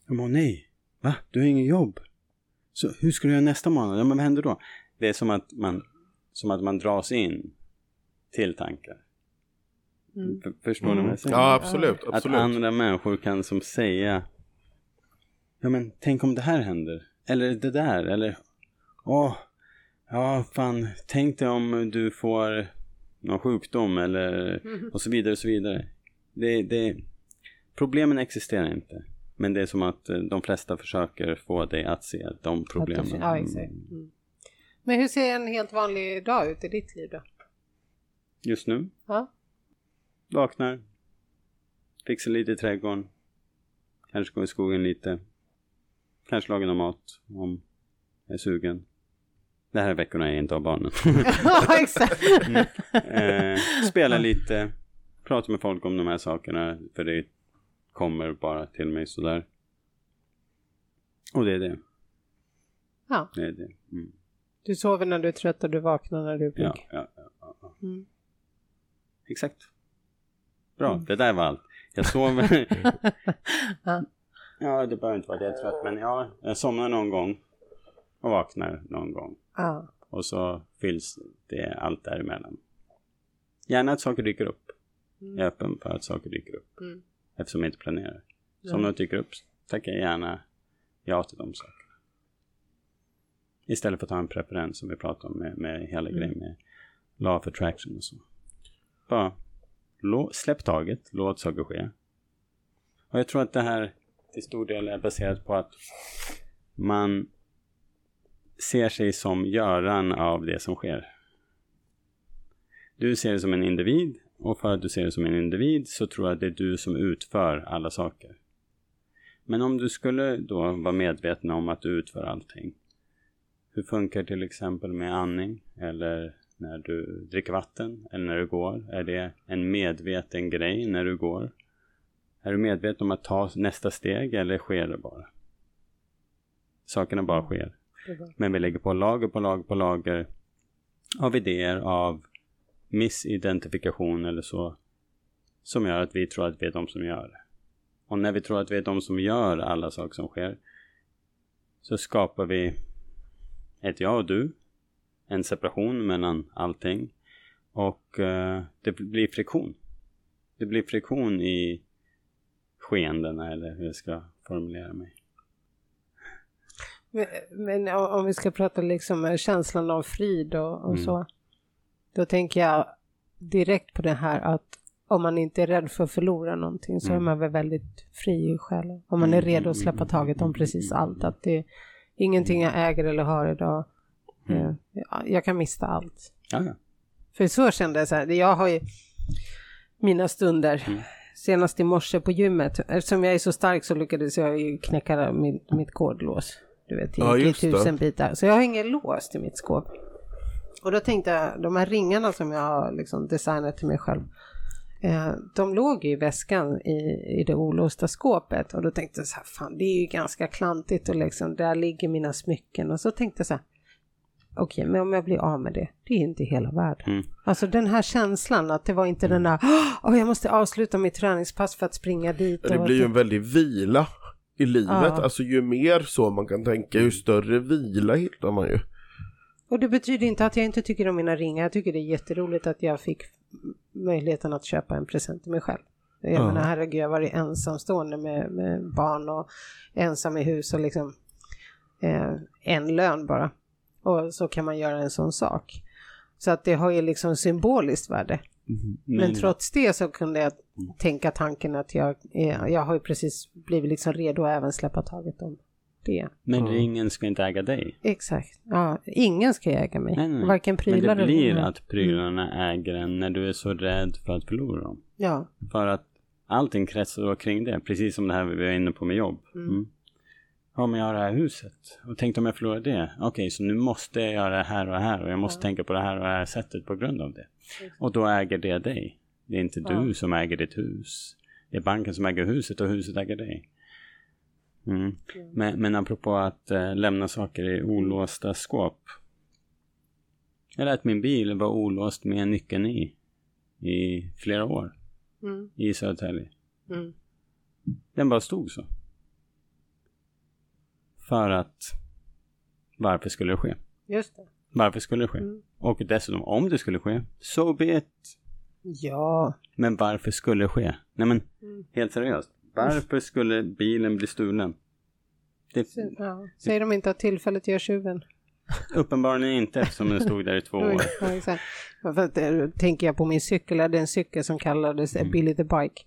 Men nej, va? Du har ingen jobb? Så hur ska du göra nästa månad? Ja, men vad händer då? Det är som att man, som att man dras in till tankar. Mm. Förstår mm. du vad jag säger?
Ja, absolut, absolut.
Att andra människor kan som säga Ja men tänk om det här händer. Eller det där. Eller Åh, Ja, fan, tänk dig om du får någon sjukdom eller mm. och så vidare och så vidare. Det, det, problemen existerar inte. Men det är som att eh, de flesta försöker få dig att se de problemen.
Ja, exakt. Mm. Men hur ser en helt vanlig dag ut i ditt liv då?
Just nu?
Ja.
Vaknar. Fixar lite i trädgården. Kanske går i skogen lite. Kanske lagar någon mat om jag är sugen. Det här är veckorna jag inte har barnen.
ja, exakt.
eh, spela lite, prata med folk om de här sakerna, för det kommer bara till mig sådär. Och det är det.
Ja.
Det är det. Mm.
Du sover när du är trött och du vaknar när du är pigg.
Ja, ja, ja, ja, ja.
Mm.
Exakt. Bra,
Mm.
det där var allt. Jag sover.
Ja.
det behöver inte vara det jag trött, men ja, jag somnar någon gång och vaknar någon gång.
Ja.
Och så fylls det allt däremellan. Gärna att saker dyker upp. Jag är öppen för att saker dyker upp.
Mm.
Eftersom jag inte planerar. Så om något dyker upp tackar jag gärna ja till de sakerna. Istället för att ha en preferens som vi pratade om med, med hela
Mm.
grejen med law of attraction och så. Bara lå, släpp taget, låt saker ske. Och jag tror att det här till stor del är baserat på att man ser sig som göran av det som sker. Du ser det som en individ och för att du ser det som en individ så tror jag att det är du som utför alla saker. Men om du skulle då vara medveten om att du utför allting. Hur funkar till exempel med andning eller när du dricker vatten eller när du går? Är det en medveten grej när du går? Är du medveten om att ta nästa steg eller sker det bara? Sakerna bara sker. Men vi lägger på lager på lager på lager av idéer, av missidentifikation eller så. Som gör att vi tror att vi är de som gör det. Och när vi tror att vi är de som gör alla saker som sker. Så skapar vi ett jag och du. En separation mellan allting. Och eh, det blir friktion. Det blir friktion i skeendena eller hur jag ska formulera mig.
Men, men om vi ska prata liksom med känslan av frid och, och
Mm.
så. Då tänker jag direkt på det här att om man inte är rädd för att förlora någonting så är
Mm.
man väl väldigt fri i själen. Om man är
Mm,
redo
mm,
att släppa
mm,
taget om
mm,
precis
mm,
allt. Att det är ingenting jag äger eller har idag.
Mm.
Eh, ja, Jag kan mista allt.
Ja, ja.
För så kände jag så här, jag har ju mina stunder.
Mm.
Senast i morse på gymmet, eftersom jag är så stark så lyckades jag ju knäcka mitt, mitt kodlås. Du vet,
Ja,
i
just det.
tusen bitar. Så jag har ingen lås till mitt skåp. Och då tänkte jag, de här ringarna som jag har liksom designat till mig själv. Eh, de låg ju i väskan i, i det olåsta skåpet. Och då tänkte jag så här, fan det är ju ganska klantigt och liksom, där ligger mina smycken. Och så tänkte jag så här, okej, men om jag blir av med det, det är inte hela världen.
Mm.
Alltså den här känslan att det var inte den där, åh jag måste avsluta mitt träningspass för att springa dit.
Det blir ju en väldig vila i livet.
Ja.
Alltså ju mer så man kan tänka, ju större vila hittar man ju.
Och det betyder inte att jag inte tycker om mina ringar. Jag tycker det är jätteroligt att jag fick möjligheten att köpa en present till mig själv. Jag
Ja.
menar herregud, jag har varit ensamstående med, med barn och ensam i hus och liksom eh, en lön bara. Och så kan man göra en sån sak. Så att det har ju liksom symboliskt värde. Men trots det så kunde jag tänka tanken att jag, eh, jag har ju precis blivit liksom redo att även släppa taget om det.
Men
Mm.
ringen ska inte äga dig.
Exakt. Ja, ingen ska äga mig.
Nej, nej.
Varken
Men
prylar
det blir
eller...
att prylarna äger en när du är så rädd för att förlora dem.
Ja,
För att allting kretsar kring det. Precis som det här vi var inne på med jobb. Mm. Ja, men jag har det här huset. Och tänk om jag förlorar det. Okej, så nu måste jag göra det här och det här. Och jag måste tänka på det här och det här sättet på grund av det. Och då äger det dig. Det är inte du
Ja.
som äger ditt hus. Det är banken som äger huset och huset äger dig. Mm. Men, men apropå att eh, lämna saker i olåsta skåp. Jag lät min bil vara olåst med nyckeln i. I flera år.
mm,
I Södertälje.
mm.
Den bara stod så. För att varför skulle det ske?
just det.
Varför skulle det ske?
Mm.
Och dessutom om det skulle ske, so be it.
Ja,
Men varför skulle det ske? Nej men,
Mm.
helt seriöst. Varför skulle bilen bli stulen? Det,
ja. säger de inte att tillfället gör tjuven?
uppenbarligen inte eftersom den stod där i två år.
Ja, exakt. För att, eh, tänker jag på min cykel, jag hade en cykel som kallades
Mm.
eh, Billy the Bike.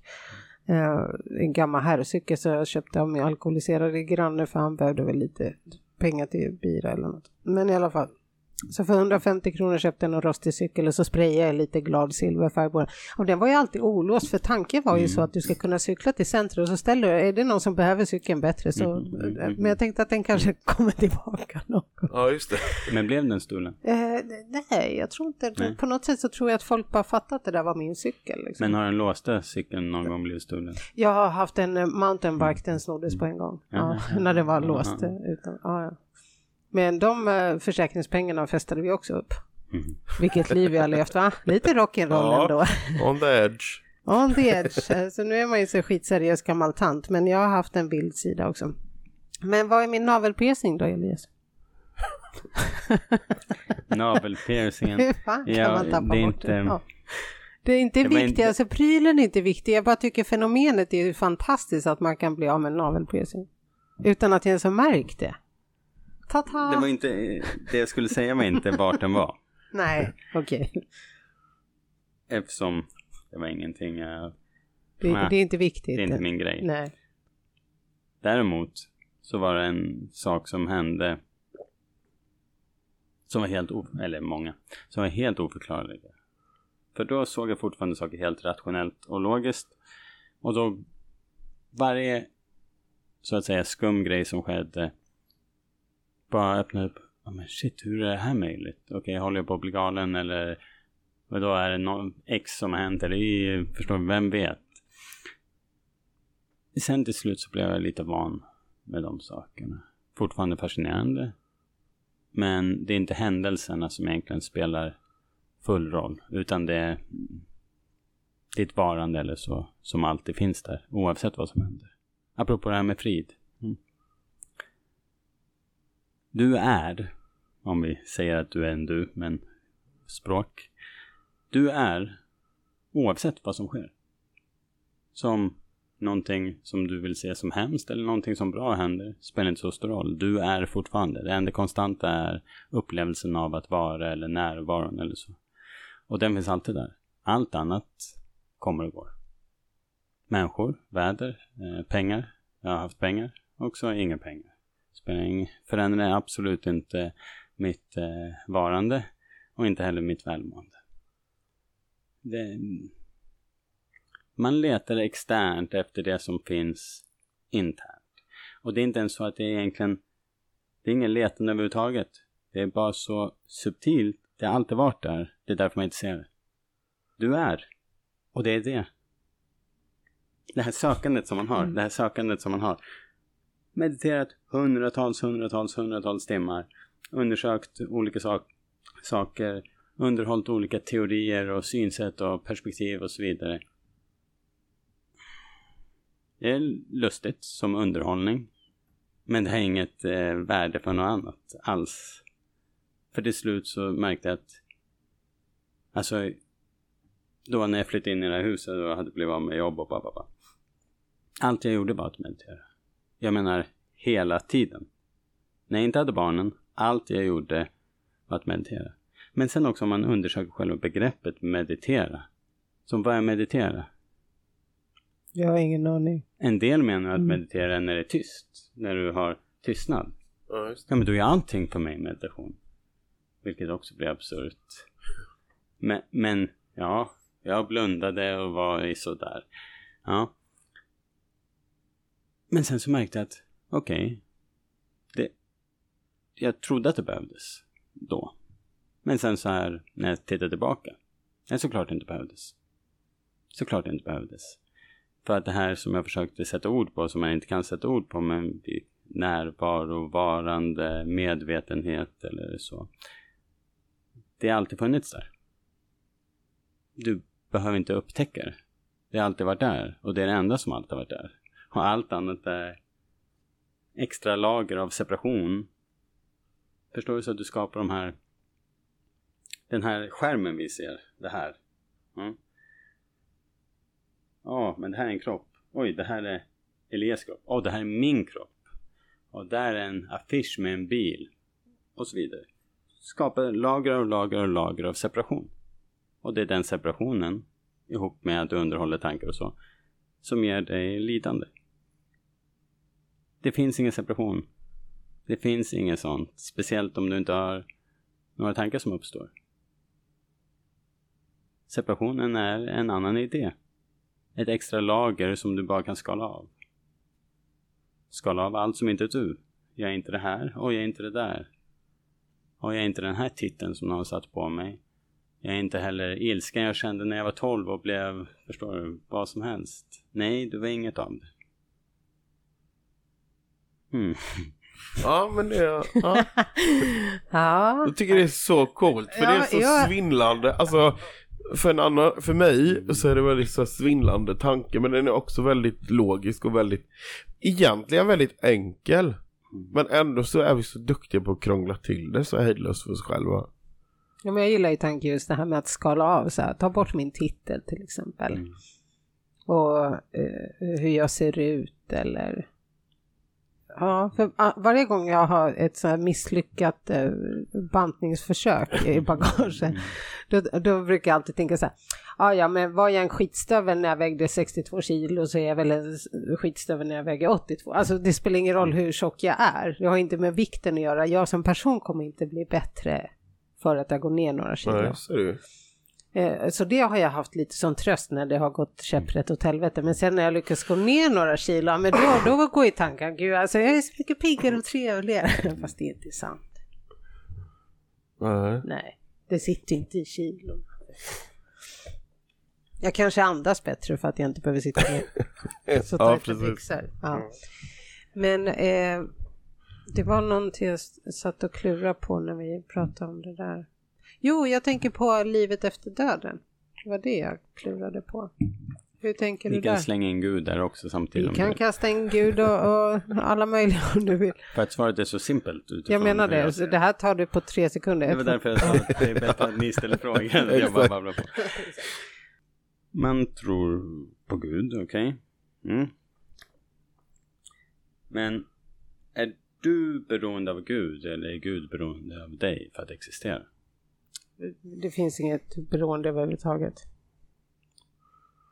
Eh, en gammal herrcykel så jag köpte av min alkoholiserade granne för han behövde väl lite pengar till bira eller något. Men i alla fall. Så för 150 kronor köpte jag en rostig cykel och så sprayade jag lite glad silverfärg på den. Och den var ju alltid olåst för tanken var ju så att du ska kunna cykla till centrum och så ställer du, är det någon som behöver cykeln bättre så, men jag tänkte att den kanske kommer tillbaka någon gång.
Ja, just det.
Men blev den stulen?
Eh, nej, jag tror inte,
Nej.
på något sätt så tror jag att folk bara fattat att det där var min cykel. Liksom.
Men har den låsta cykeln någon gång blivit stulen?
Jag har haft en eh, mountainbike, den snoddes på en gång. Ja,
Ja.
när den var låst. eh, Utan, ja, ja. Men de eh, försäkringspengarna festade vi också upp.
Mm.
Vilket liv vi har levt va? Lite rock'n'roll
Ja.
ändå.
On the edge.
On the edge. Eh, Så nu är man ju så skitseriös gammal tant. Men jag har haft en bild sida också. Men vad är min navelpiercing då Elias?
Navelpiercingen.
Hur fan kan
Ja,
man tappa
det är
bort
inte-
det? Ja. Det är inte
Det
viktigt, alltså prylen är inte viktig. Jag bara tycker fenomenet är ju fantastiskt att man kan bli av med en navelpiercing. Utan att jag ens har märkt det. Ta-ta!
Det var inte, det jag skulle säga var inte vart den var.
Nej, okej.
Eftersom det var ingenting, jag,
Det,
Nej,
det är inte viktigt.
det är inte min grej.
Nej.
Däremot så var det en sak som hände som var helt, o- eller många, som var helt oförklarliga. För då såg jag fortfarande saker helt rationellt och logiskt. Och då varje så att säga skum grej som skedde bara öppnar upp. Oh, men shit, hur är det här möjligt? Okej, håller jag på att bli galen eller då är det någon X som har hänt eller Y? Förstår du, vem vet? Sen till slut så blev jag lite van med de sakerna. Fortfarande fascinerande. Men det är inte händelserna som egentligen spelar full roll. Utan det är ditt varande eller så som alltid finns där. Oavsett vad som händer. Apropå det här med frid. Mm. Du är, om vi säger att du är en du, men språk. Du är oavsett vad som sker. Som någonting som du vill se som hemskt eller någonting som bra händer spelar inte så stor roll. Du är fortfarande. Det enda konstanta är upplevelsen av att vara eller närvaron eller så. Och den finns alltid där. Allt annat kommer och går. Människor, väder, eh, pengar. Jag har haft pengar. Också inga pengar. Spelar ing, förändrar absolut inte mitt eh, varande och inte heller mitt välmående. Det, man letar externt efter det som finns internt. Och det är inte ens så att det är egentligen, det är ingen letande överhuvudtaget. Det är bara så subtilt, det har alltid varit där. Det är därför man inte ser det. Du är. Och det är det. Det här sökandet som man har, det här sökandet som man har. Mediterat hundratals, hundratals, hundratals timmar. Undersökt olika sak saker. Underhållit olika teorier och synsätt och perspektiv och så vidare. Det är lustigt som underhållning. Men det har inget eh, värde för något annat alls. För till slut så märkte jag att Alltså Då när jag flyttade in i det här huset och hade blivit av med jobb och pappa. Allt jag gjorde var att meditera. Jag menar hela tiden. När jag inte hade barnen, allt jag gjorde var att meditera. Men sen också om man undersöker själva begreppet meditera. Som vad är meditera?
Jag har ingen aning.
En del menar att meditera är när det är tyst. När du har tystnad.
Ja, just
Ja men då är allting för mig meditation. Vilket också blir absurt. Men, men ja, jag blundade och var i sådär. Ja. Men sen så märkte jag att, okej. det, jag trodde att det behövdes då. Men sen så här, när jag tittar tillbaka. Nej, såklart det inte behövdes. Såklart det inte behövdes. För att det här som jag försökte sätta ord på, som jag inte kan sätta ord på, men närvaro, varande, medvetenhet eller så. Det har alltid funnits där. Du behöver inte upptäcka det. Det har alltid varit där och det är det enda som alltid har varit där. Och allt annat är extra lager av separation. Förstår du så att du skapar de här den här skärmen vi ser, det här. Mm. Ja, men det här är en kropp. Oj, det här är Elias kropp. Åh, det här är min kropp. Och där är en affisch med en bil. Och så vidare. Skapar lager och lager och lager av separation. Och det är den separationen, ihop med att du underhåller tankar och så, som ger dig lidande. Det finns ingen separation. Det finns inget sånt. Speciellt om du inte har några tankar som uppstår. Separationen är en annan idé. Ett extra lager som du bara kan skala av. Skala av allt som inte är du. Jag är inte det här och jag är inte det där. Och jag är inte den här titeln som någon har satt på mig. Jag är inte heller ilskan jag kände när jag var 12 och blev, förstår du, vad som helst. Nej, du var inget av det. Hmm.
Ja men det, ja.
Ja.
Jag tycker det är så coolt för
Ja,
det är så
ja.
svindlande. Alltså för, en annan, för mig så är det väldigt så svindlande tanke men den är också väldigt logisk och väldigt egentligen väldigt enkel. Men ändå så är vi så duktiga på att krångla till det så hejdlöst för oss själva.
Ja, men jag gillar ju tanken just det här med att skala av så här, ta bort min titel till exempel.
Mm.
Och eh, hur jag ser ut eller Ja, för ah, varje gång jag har ett så här misslyckat eh, bantningsförsök i bagaget då, då brukar jag alltid tänka så här ah, ja men var jag en skitstövel när jag vägde 62 kilo så är jag väl en skitstövel när jag väger 82. Alltså det spelar ingen roll hur tjock jag är. Det har inte med vikten att göra. Jag som person kommer inte bli bättre för att jag går ner några kilo.
Nej,
Eh, Så det har jag haft lite som tröst när det har gått käpprätt åt helvete. Men sen när jag lyckas gå ner några kilo, men då, då går ju tanken, gud alltså jag är så mycket piggare och trevligare. Fast det är inte sant.
Nej.
Nej, det sitter inte i kilon. Jag kanske andas bättre för att jag inte behöver sitta ner. Så
ja, precis.
Ja. Men eh, det var någonting jag satt och klurade på när vi pratade om det där. Jo, jag tänker på livet efter döden. Det var det jag klurade på. Hur tänker
Vi
du
kan
där?
slänga in Gud där också samtidigt.
Vi kan kasta in Gud och, och alla möjliga om du vill.
För att svaret är så simpelt
Jag menar
hur jag
det, det här tar du på tre sekunder.
Det var därför jag sa att det är bättre att ni ställer att jag bara babblar på. Man tror på Gud, okej? Mm. Men är du beroende av Gud eller är Gud beroende av dig för att existera?
Det finns inget beroende överhuvudtaget.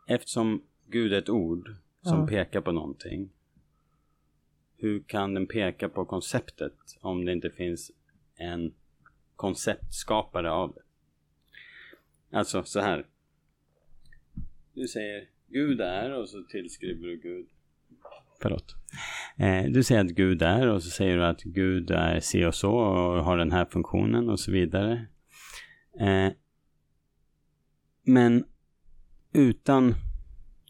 Eftersom Gud är ett ord som
Ja.
pekar på någonting. Hur kan den peka på konceptet om det inte finns en konceptskapare av det? Alltså så här. Du säger Gud är och så tillskriver du Gud. Förlåt. Eh, du säger att Gud är och så säger du att Gud är si och så och har den här funktionen och så vidare. Eh, men utan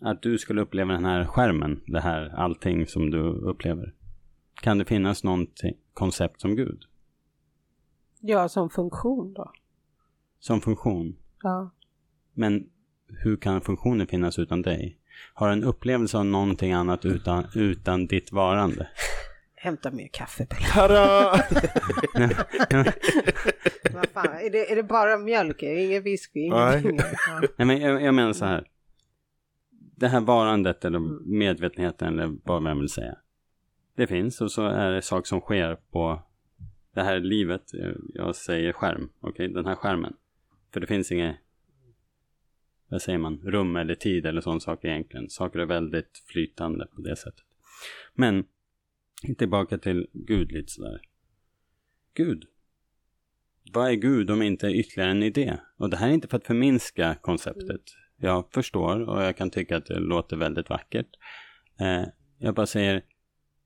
att du skulle uppleva den här skärmen, det här allting som du upplever. Kan det finnas något koncept som Gud?
Ja, som funktion då.
Som funktion?
Ja.
Men hur kan funktionen finnas utan dig? Har en upplevelse av någonting annat utan, utan ditt varande?
Hämta mer kaffe.
Tada!
Vad fan, är det, är det bara mjölk? Ingen whisky?
Nej.
Nej, men jag, jag menar så här. Det här varandet eller medvetenheten eller vad man vill säga. Det finns och så är det saker som sker på det här livet. Jag säger skärm, okej, den här skärmen. För det finns inget, vad säger man, rum eller tid eller sån sak egentligen. Saker är väldigt flytande på det sättet. Men tillbaka till Gud lite sådär. Gud. Vad är Gud om inte ytterligare en idé? Och det här är inte för att förminska konceptet. Jag förstår och jag kan tycka att det låter väldigt vackert. Eh, jag bara säger,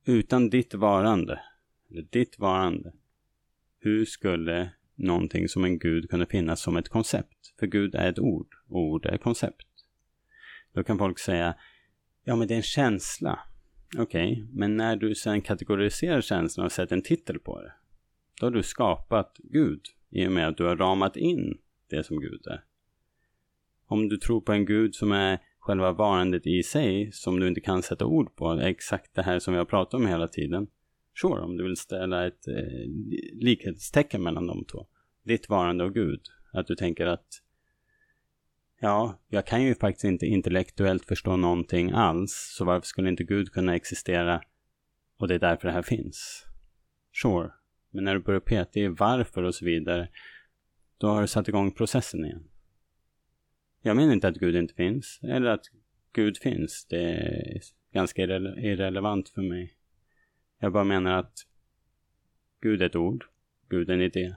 utan ditt varande, eller ditt varande, hur skulle någonting som en gud kunna finnas som ett koncept? För Gud är ett ord, och ord är koncept. Då kan folk säga, ja men det är en känsla. Okej, men när du sen kategoriserar känslan och sätter en titel på det, då har du skapat Gud i och med att du har ramat in det som Gud är. Om du tror på en Gud som är själva varandet i sig, som du inte kan sätta ord på, exakt det här som vi har pratat om hela tiden. Sure, om du vill ställa ett eh, likhetstecken mellan de två. Ditt varande och Gud. Att du tänker att ja, jag kan ju faktiskt inte intellektuellt förstå någonting alls, så varför skulle inte Gud kunna existera och det är därför det här finns? Sure, men när du börjar peta i varför och så vidare, då har du satt igång processen igen. Jag menar inte att Gud inte finns, eller att Gud finns. Det är ganska irre irrelevant för mig. Jag bara menar att Gud är ett ord, Gud är en idé.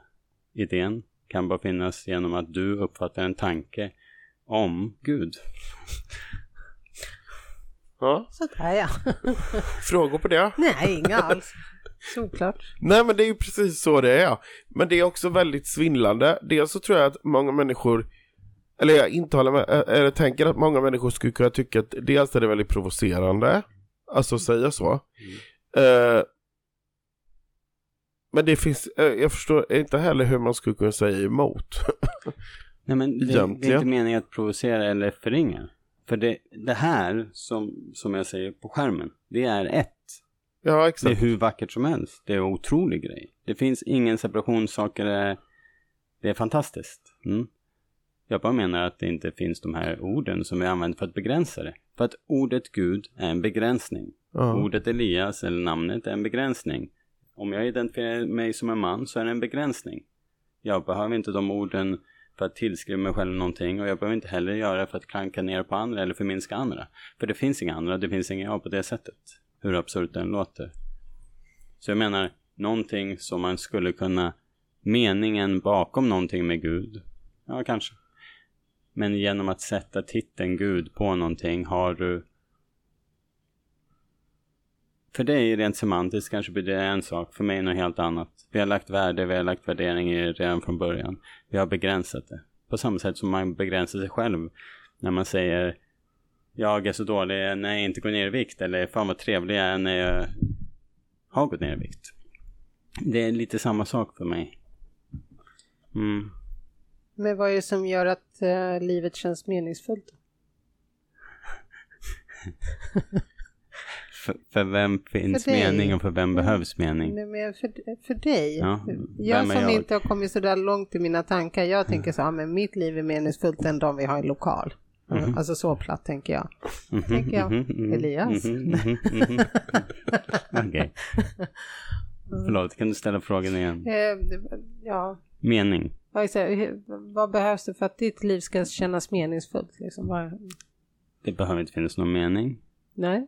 idén kan bara finnas genom att du uppfattar en tanke om Gud.
Ja,
Sådär ja.
frågor på det?
Nej, inga alls. Såklart.
Nej men det är ju precis så det är. Men det är också väldigt svindlande. Dels så tror jag att många människor, eller jag intalar mig, eller tänker att många människor skulle kunna tycka att dels är det väldigt provocerande, alltså att säga så. Eh, men det finns, eh, jag förstår inte heller hur man skulle kunna säga emot.
Nej men det, det är inte meningen att provocera eller förringa. För det, det här som, som jag säger på skärmen, det är ett.
ja
Det är
exakt.
hur vackert som helst. Det är en otrolig grej. Det finns ingen separation, saker är, det är fantastiskt. Mm. Jag bara menar att det inte finns de här orden som vi använder för att begränsa det. För att ordet Gud är en begränsning.
Ja.
Ordet Elias eller namnet är en begränsning. Om jag identifierar mig som en man så är det en begränsning. Jag behöver inte de orden för att tillskriva mig själv någonting och jag behöver inte heller göra det för att klanka ner på andra eller förminska andra. För det finns inga andra, det finns inga jag på det sättet. Hur absurt den låter. Så jag menar, någonting som man skulle kunna, meningen bakom någonting med Gud, ja kanske. Men genom att sätta titeln Gud på någonting har du för dig rent semantiskt kanske blir det en sak, för mig något helt annat. Vi har lagt värde, vi har lagt värdering i det redan från början. Vi har begränsat det. På samma sätt som man begränsar sig själv när man säger jag är så dålig när jag inte går ner i vikt eller fan vad trevlig jag är när jag har gått ner i vikt. Det är lite samma sak för mig. Mm.
Men vad är det som gör att eh, livet känns meningsfullt?
För, för vem finns
För
mening och för vem behövs mening?
Nej, men för, för dig.
Ja,
jag som
jag?
inte har kommit så där långt i mina tankar. Jag tänker så här, men mitt liv är meningsfullt den dagen vi har en lokal.
Mhm.
Alltså så platt tänker jag.
Mhm,
tänker jag.
mhm, mhm,
Elias.
mhm, mhm, mhm. Okej. Förlåt, kan du ställa frågan igen?
Eh, ja,
Mening.
vad, behövs det för att ditt liv ska kännas meningsfullt? Liksom? Vad,
Det behöver inte finnas någon mening.
nej,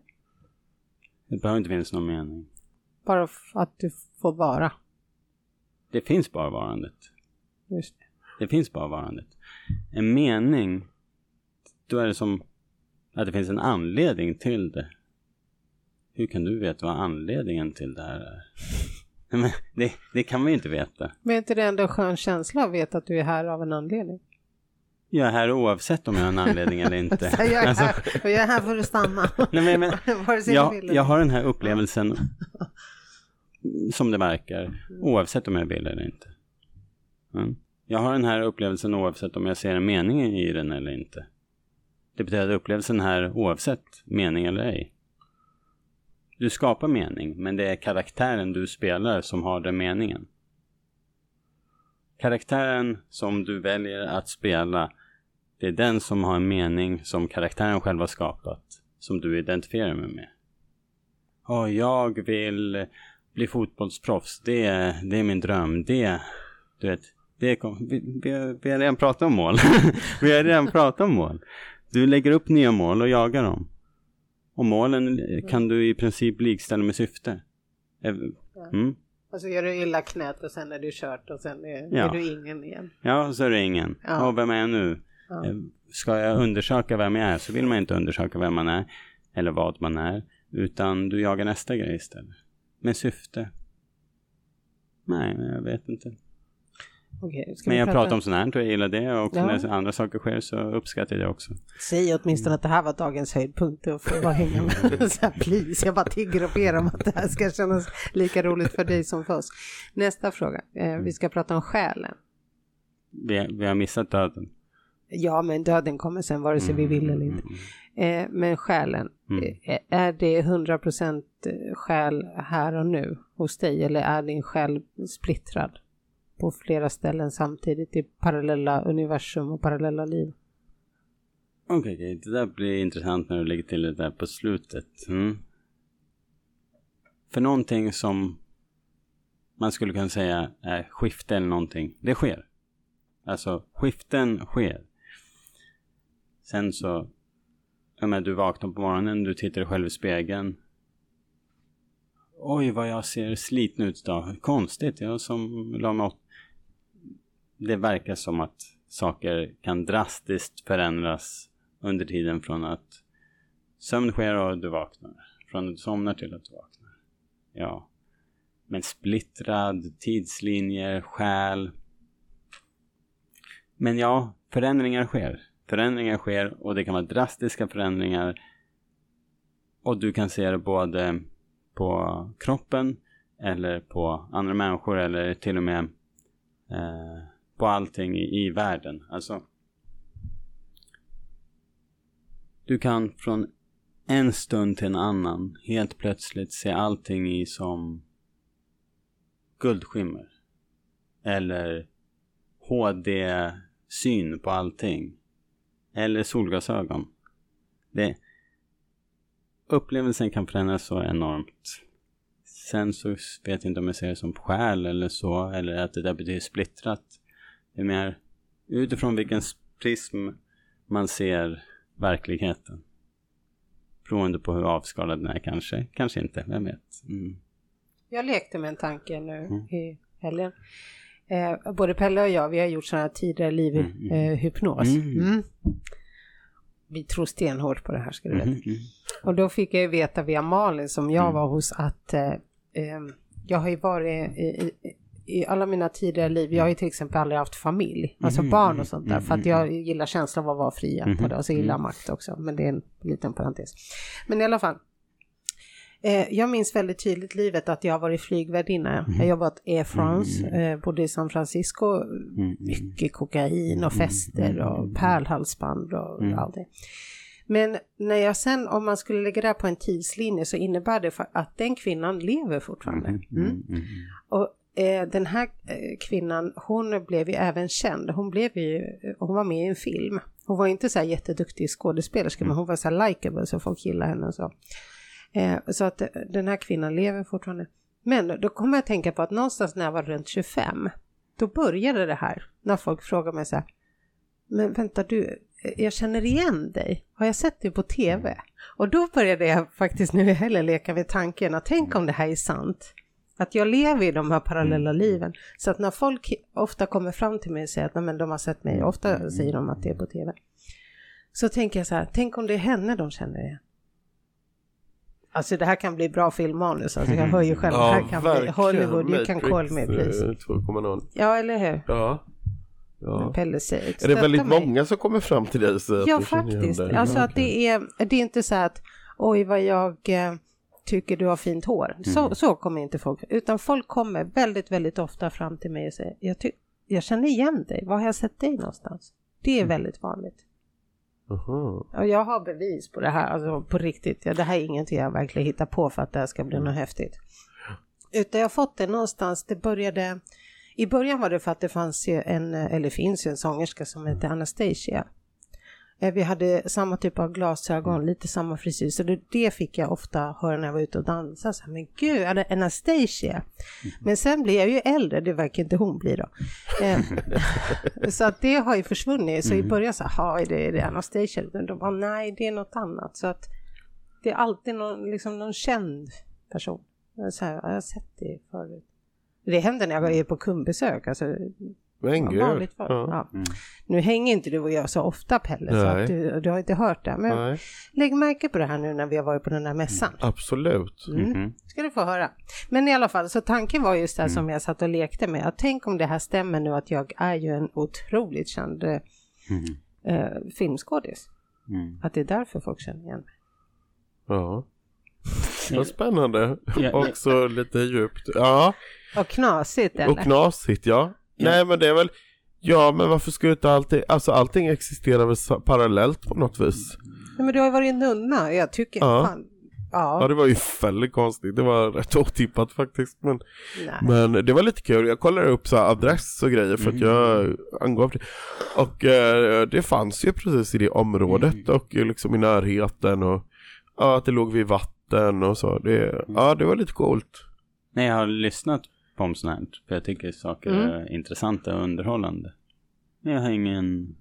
Det behöver inte finnas någon mening.
bara att du får vara.
Det finns bara varandet.
Just det.
Det finns bara varandet. En mening, då är det som att det finns en anledning till det. Hur kan du veta vad anledningen till det här är? Men det, det kan man ju inte veta.
Men är inte det ändå en skön känsla att veta att du är här av en anledning?
Jag är här oavsett om jag har en anledning eller inte.
Jag, är
Alltså,
här, och jag är här för att stanna.
nej, men, men, jag, jag har den här upplevelsen som det verkar, oavsett om jag vill eller inte. Mm. Jag har den här upplevelsen oavsett om jag ser en mening i den eller inte. Det betyder att upplevelsen här oavsett mening eller ej. Du skapar mening, men det är karaktären du spelar som har den meningen. Karaktären som du väljer att spela, det är den som har en mening som karaktären själv har skapat, som du identifierar mig med. Åh, jag vill bli fotbollsproffs, det, det är min dröm, det, du vet, det kom, vi, vi, har- vi har redan pratat om mål. vi har redan pratat om mål. Du lägger upp nya mål och jagar dem. Och målen kan du i princip likställa med syfte. Mm.
Och så gör du illa knät och sen är du kört och sen är,
Ja.
är du ingen igen.
Ja, och så är det ingen.
Ja.
Och vem är jag nu?
Ja.
Eh, Ska jag undersöka vem jag är så vill man inte undersöka vem man är. Eller vad man är. Utan du jagar nästa grej istället. Med syfte. Nej, men jag vet inte.
Okej,
Men jag
prata-
pratar om sånt här och jag gillar det. Och
Ja.
när andra saker sker så uppskattar jag det också.
Säg åtminstone att det här var dagens höjdpunkt och få bara hänga med. Så här, please, jag bara tigger och ber om att det här ska kännas lika roligt för dig som för oss. Nästa fråga. Eh, vi ska prata om själen.
Vi, vi har missat döden.
Ja, men döden kommer sen vare sig vi vill eller inte. Eh, men själen,
Mm.
eh, är det 100% själ här och nu hos dig eller är din själ splittrad på flera ställen samtidigt i parallella universum och parallella liv?
Okej, okej. det där blir intressant när du lägger till det där på slutet. Mm. För någonting som man skulle kunna säga är skifte eller någonting, det sker. Alltså, skiften sker. Sen så, jag menar, du vaknar på morgonen, du tittar dig själv i spegeln. Oj, vad jag ser sliten ut idag. Konstigt, jag som la mig åt. det verkar som att saker kan drastiskt förändras under tiden från att sömn sker och du vaknar. Från att du somnar till att du vaknar. Ja. Men splittrad, tidslinjer, själ. Men ja, förändringar sker. Förändringar sker och det kan vara drastiska förändringar. Och du kan se det både på kroppen eller på andra människor eller till och med eh, på allting i, i världen. Alltså. Du kan från en stund till en annan helt plötsligt se allting i som guldskimmer. Eller HD-syn på allting. Eller solglasögon. Det, upplevelsen kan förändras så enormt. Sen så vet jag inte om jag ser det som själ eller så, eller att det där betyder splittrat. Det är mer utifrån vilken prism man ser verkligheten. Beroende på hur avskalad den är kanske, kanske inte, vem vet. Mm.
Jag lekte med en tanke nu mm. i helgen. Eh, både Pelle och jag, vi har gjort sådana här tidigare liv mm, mm. eh. Mm. mm. Vi tror stenhårt på det här ska du veta. Mm, och då fick jag ju veta via Malin som jag var hos att eh, eh, jag har ju varit i, i, i, alla mina tidigare liv, jag har ju till exempel aldrig haft familj, alltså barn och sånt där, för att jag gillar känslan av att vara fria på det, och så gillar jag makt också, men det är en liten parentes. Men i alla fall, jag minns väldigt tydligt livet att jag har varit flygvärdinna. Mm. Jag har jobbat Air France, mm. eh, bodde i San Francisco, mm. mycket kokain och fester och pärlhalsband och mm. allt det. Men när jag sen, om man skulle lägga det på en tidslinje så innebär det att den kvinnan lever fortfarande. Mm. mm. mm. Och eh, den här eh, kvinnan, hon blev ju även känd. Hon blev ju, hon var med i en film. Hon var inte så här jätteduktig skådespelerska, men hon var så här likeable så folk gillade henne och så. Eh, så att den här kvinnan lever fortfarande. Men då kommer jag att tänka på att någonstans när jag var runt 25, då började det här. När folk frågar mig så här, men vänta du, jag känner igen dig. Har jag sett dig på tv? Och då började jag faktiskt nu heller leka med tanken att tänk om det här är sant. Att jag lever i de här parallella liven. Så att när folk ofta kommer fram till mig och säger att men de har sett mig, ofta säger de att det är på tv. Så tänker jag så här, tänk om det är henne de känner igen. Alltså det här kan bli bra filmmanus, alltså jag hör ju själv, ja, det här kan verkligen. bli Hollywood, you can call me please. 2,0. Ja, eller hur?
Ja.
Ja. Pelle säger,
är det väldigt mig. många som kommer fram till dig? Så
ja, faktiskt. Alltså att det är, det är inte så att oj vad jag eh, tycker du har fint hår. Mm. Så, så kommer inte folk, utan folk kommer väldigt, väldigt ofta fram till mig och säger jag, jag känner igen dig, var har jag sett dig någonstans? Det är mm. väldigt vanligt. Uh-huh. Och jag har bevis på det här, alltså på riktigt. Ja, det här är ingenting jag verkligen hittar på för att det här ska bli mm. något häftigt. Utan jag har fått det någonstans, det började, i början var det för att det fanns ju en, eller finns ju en sångerska som heter Anastasia. Eh, vi hade samma typ av glasögon, lite samma frisyr, så det, det fick jag ofta höra när jag var ute och dansade. Så här, men gud, är det Anastasia? Mm. Men sen blir jag ju äldre, det verkar inte hon bli då. Eh, så att det har ju försvunnit. Så i mm. början så här, är det, är det Anastasia? De bara, nej, det är något annat. Så att det är alltid någon, liksom någon känd person. Så här, jag har sett det förut. Det händer när jag är på kundbesök, alltså
men gud. Vanligt
Ja. Ja. Mm. Nu hänger inte du och jag så ofta Pelle, Nej. så att du, du har inte hört det. Men Nej. lägg märke på det här nu när vi har varit på den där mässan. Mm.
Absolut.
Mm. Mm. ska du få höra. Men i alla fall, så tanken var just det mm. som jag satt och lekte med. Att tänk om det här stämmer nu att jag är ju en otroligt känd eh, mm. eh filmskådis. Mm. Att det är därför folk känner igen mig.
Ja. Vad spännande. Också lite djupt. Ja.
Och knasigt eller?
Och knasigt ja. Nej men det är väl Ja men varför skulle inte allting, alltså allting existerar väl parallellt på något vis?
Nej men du har ju varit nunna, jag tycker
ja. fan Ja. ja det var ju väldigt konstigt, det var rätt otippat faktiskt men, men det var lite kul, jag kollade upp så adress och grejer för mm. att jag angav det Och eh, det fanns ju precis i det området mm. och liksom i närheten och ja, att det låg vid vatten och så, det, mm. ja det var lite coolt
Nej jag har lyssnat om sånt här. För jag tycker saker mm. är intressanta och underhållande. Men jag har ingen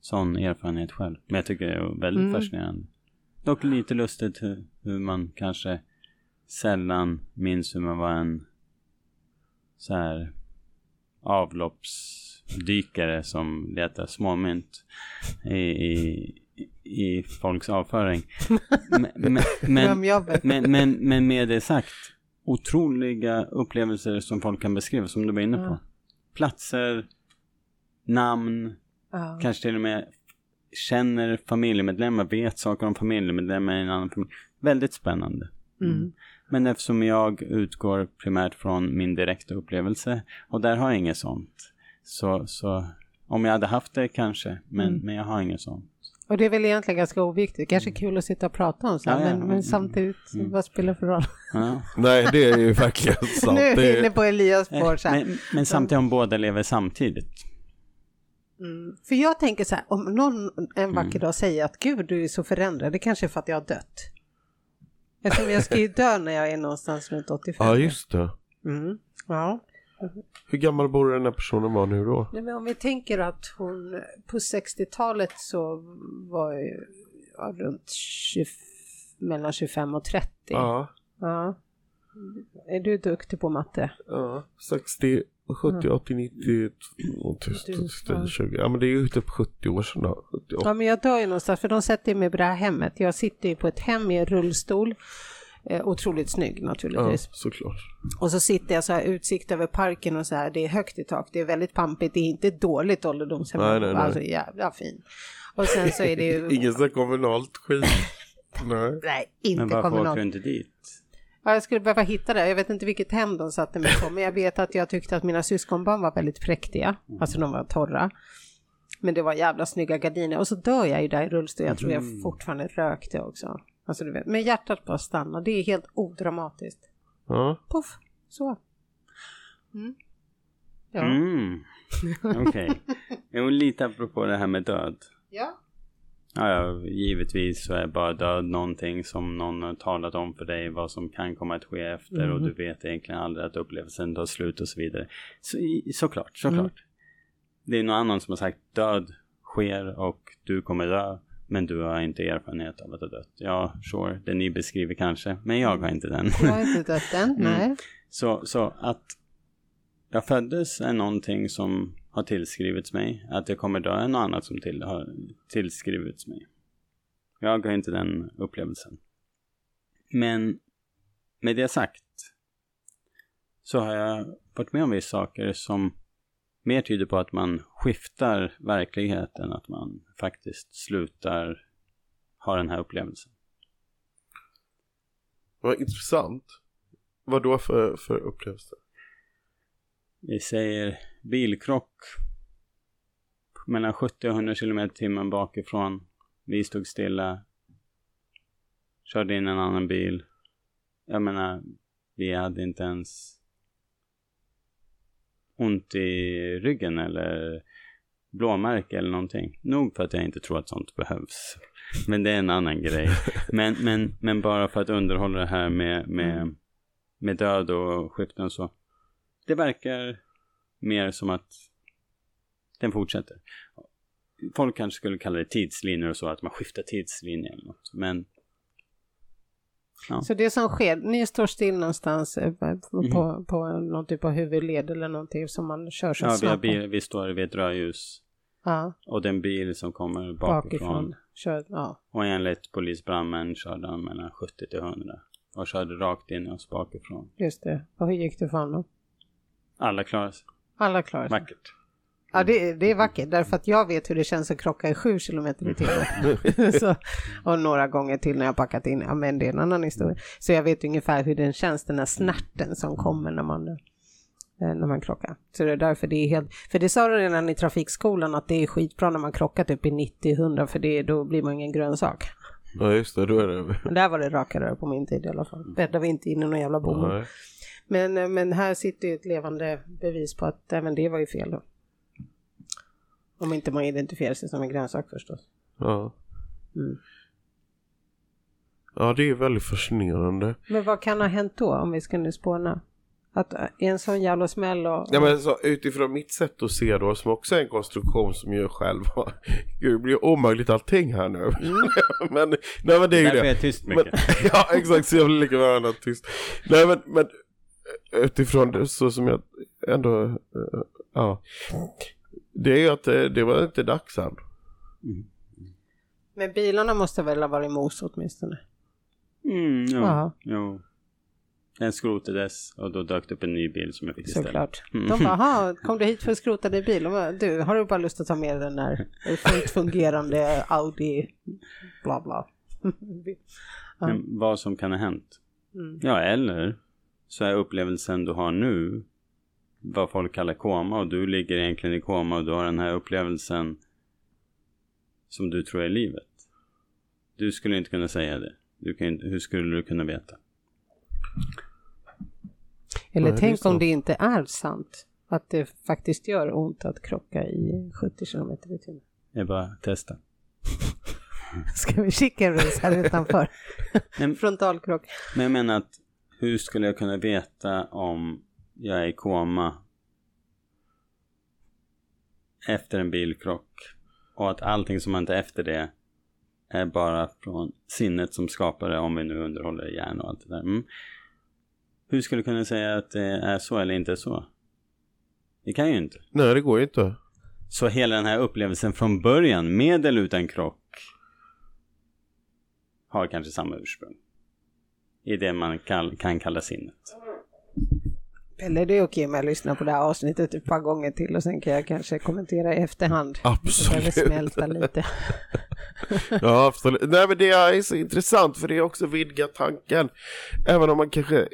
sån erfarenhet själv. Men jag tycker det är väldigt mm. fascinerande. Dock lite lustigt hur, hur, man kanske sällan minns hur man var en så här avloppsdykare som letar småmynt i, i, i folks avföring. Men, men, men, men med det sagt, otroliga upplevelser som folk kan beskriva, som du var inne på.
Ja.
Platser, namn,
Ja.
kanske till och med känner familjemedlemmar, vet saker om familjemedlemmar i en annan familj. Väldigt spännande.
Mm.
Men eftersom jag utgår primärt från min direkta upplevelse och där har jag inget sånt. Så, så om jag hade haft det kanske, men,
Mm.
men jag har inget sånt.
Och det är väl egentligen ganska oviktigt. Kanske kul att sitta och prata om så
Ja,
men,
ja.
men samtidigt,
Mm.
vad spelar det för roll?
Ja.
Nej, det är ju verkligen sant.
nu är vi inne på Elias spår så.
Men, men samtidigt om båda lever samtidigt.
Mm. För jag tänker så här, om någon en vacker dag säger att gud du är så förändrad, det kanske är för att jag har dött. Eftersom jag ska ju dö när jag är någonstans runt 85.
ja, just det.
Mm. Ja.
Hur gammal borde den här personen vara nu då?
Nej, men om vi tänker att hon på 60-talet så var ju ja, runt 20, mellan 25 och 30.
Ja,
Ja. Är du duktig på matte?
ja. 60, 70, 80, 90, 20, 20. Ja men det är ju typ 70 år sedan då. 78.
Ja, men jag dör ju någonstans för de sätter mig på det här hemmet. Jag sitter ju på ett hem i en rullstol. Eh, otroligt snygg
Ja,
naturligtvis.
såklart.
Och så sitter jag så här utsikt över parken och så här. Det är högt i tak. Det är väldigt pampigt. Det är inte dåligt ålderdomshem.
Nej, nej, nej.
Alltså jävla fin. Och sen så är det ju...
Ingen sån här kommunalt skit. Nej.
Nej, inte
Men varför åker
kommunalt.
du inte dit?
Ja, jag skulle behöva hitta det. Jag vet inte vilket hem de satte mig på, men jag vet att jag tyckte att mina syskonbarn var väldigt präktiga. Alltså de var torra. Men det var jävla snygga gardiner. Och så dör jag ju där i rullstol. Jag tror jag fortfarande rökte också. Alltså du vet, men hjärtat bara stannar. Det är helt odramatiskt.
Ja.
Puff, så. Mm. Ja.
Mm. Okej. Jo, lite apropå det här med död.
ja.
Ja, ja, givetvis så är bara död någonting som någon har talat om för dig vad som kan komma att ske efter och du vet egentligen aldrig att upplevelsen tar slut och så vidare. Så, såklart, såklart. Det är någon annan som har sagt död sker och du kommer dö men du har inte erfarenhet av att ha dött. Ja, sure, det ni beskriver kanske, men jag har inte den.
Jag har inte dött än, nej.
Så, så att jag föddes är någonting som har tillskrivits mig. Att jag kommer dö är något annat som till, har tillskrivits mig. Jag har inte den upplevelsen. Men med det sagt så har jag varit med om vissa saker som mer tyder på att man skiftar verkligheten, att man faktiskt slutar ha den här upplevelsen.
Vad intressant. Vad då för, för upplevelse?
Vi säger bilkrock mellan 70 och 100 km timmen bakifrån. Vi stod stilla. Körde in en annan bil. Jag menar, vi hade inte ens ont i ryggen eller blåmärke eller någonting. Nog för att jag inte tror att sånt behövs. Men det är en annan grej. Men, men, men bara för att underhålla det här med, med, med död och skiften så. Det verkar mer som att den fortsätter. Folk kanske skulle kalla det tidslinjer och så, att man skiftar tidslinjer eller något. Men
Så det som sker, ni står still någonstans eh, på, på, på någon typ av huvudled eller någonting som man kör så
ja,
snabbt
bil, vi står vid ett rödljus
Ja,
och den bil som kommer bakifrån.
bakifrån. Kör, ja.
Och enligt polisbrandmän körde han mellan 70 till 100 och körde rakt in i oss bakifrån.
Just det. Och hur gick det för honom?
Alla klarade sig.
Alla klarar sig.
Vackert.
Ja, det, det är vackert därför att jag vet hur det känns att krocka i sju kilometer i timmen. så, och några gånger till när jag packat in, ja men det är en annan historia. Så jag vet ungefär hur den känns, den här snärten som kommer när man, eh, när man krockar. Så det är därför det är helt, för det sa de redan i trafikskolan att det är skitbra när man krockar typ i 90-100 för det, då blir man ingen grönsak.
Ja just det, då är det...
Där var det rakare på min tid i alla fall. Bäddade vi inte in i någon jävla bomull. Men, eh, men här sitter ju ett levande bevis på att även det var ju fel då. Om inte man identifierar sig som en grönsak förstås.
Ja.
Mm.
Ja, det är väldigt fascinerande.
Men vad kan ha hänt då om vi ska nu spåna? Att en sån jävla smäll och...
Ja men så, utifrån mitt sätt att se då, som också är en konstruktion som gör själv. Gud, det blir omöjligt allting här nu. men, nej men det är ju
Därför är
det.
jag tyst
Men,
mycket.
ja exakt, så jag vill lika gärna tyst. Nej men, men utifrån det så som jag ändå äh, Ja. Det är att det, det var inte dags än.
Men bilarna måste väl ha varit mos åtminstone?
Mm, jo,
Ja.
jo. Den skrotades och då dök det upp en ny bil som jag fick istället.
Såklart.
Mm.
De bara, "Aha, kom du hit för att skrota din bil? Bara, du, har du bara lust att ta med den där fullt fungerande Audi, bla bla. Ja.
Men vad som kan ha hänt.
Mm.
Ja, eller så är upplevelsen du har nu vad folk kallar koma och du ligger egentligen i koma och du har den här upplevelsen som du tror är livet. Du skulle inte kunna säga det. Du kan, inte- hur skulle du kunna veta?
Eller
det är
tänk
så.
om det inte är sant. Att det faktiskt gör ont att krocka i 70 km i timmen.
Jag bara testa.
Ska vi kika runt här utanför?
Men,
Frontalkrock.
men jag menar att hur skulle jag kunna veta om jag är i koma efter en bilkrock och att allting som hänt efter det är bara från sinnet som skapar det om vi nu underhåller hjärnan och allt det där. Mm. Hur skulle du kunna säga att det är så eller inte så? Det kan ju inte.
Nej, det går ju inte.
Så hela den här upplevelsen från början, med eller utan krock, har kanske samma ursprung. I det man kan, kan kalla sinnet.
Eller det är okej med att lyssna på det här avsnittet ett par gånger till och sen kan jag kanske kommentera i efterhand. Jag
Absolut.
smälta lite.
Ja, absolut. Nej, men det är så intressant för det är också vidga tanken. Även om man kanske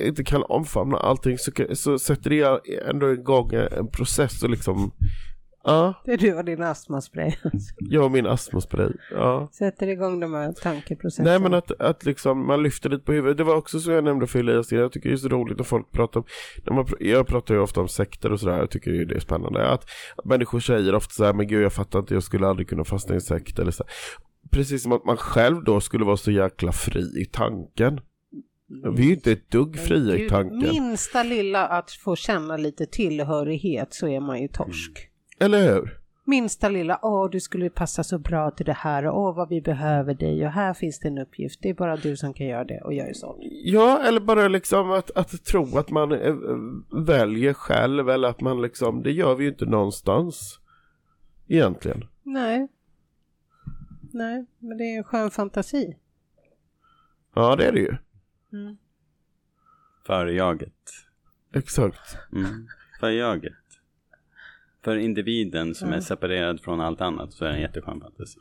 inte kan omfamna allting så, så sätter det ändå igång en process och liksom, ja,
Det är du och din astmaspray.
jag och min astmaspray. Ja.
Sätter igång de här tankeprocesserna.
Nej men att, att liksom man lyfter lite på huvudet. Det var också så jag nämnde för Elias, jag tycker det är så roligt när folk pratar om, när man, jag pratar ju ofta om sekter och sådär, jag tycker ju det är spännande. Att, att människor säger ofta så här, men gud jag fattar inte, jag skulle aldrig kunna fastna i en sekt eller så. här. Precis som att man själv då skulle vara så jäkla fri i tanken. Vi är ju inte ett dugg fria i tanken.
Minsta lilla att få känna lite tillhörighet så är man ju torsk.
Eller hur?
Minsta lilla, åh du skulle passa så bra till det här och åh vad vi behöver dig och här finns det en uppgift. Det är bara du som kan göra det och jag är sån.
Ja, eller bara liksom att, att tro att man eh, väljer själv eller att man liksom, det gör vi ju inte någonstans. Egentligen.
Nej. Nej, men det är en skön fantasi.
Ja, det är det ju.
För jaget.
Exakt.
Mm. För jaget. För individen som är separerad från allt annat så är det en jätteskön fantasi.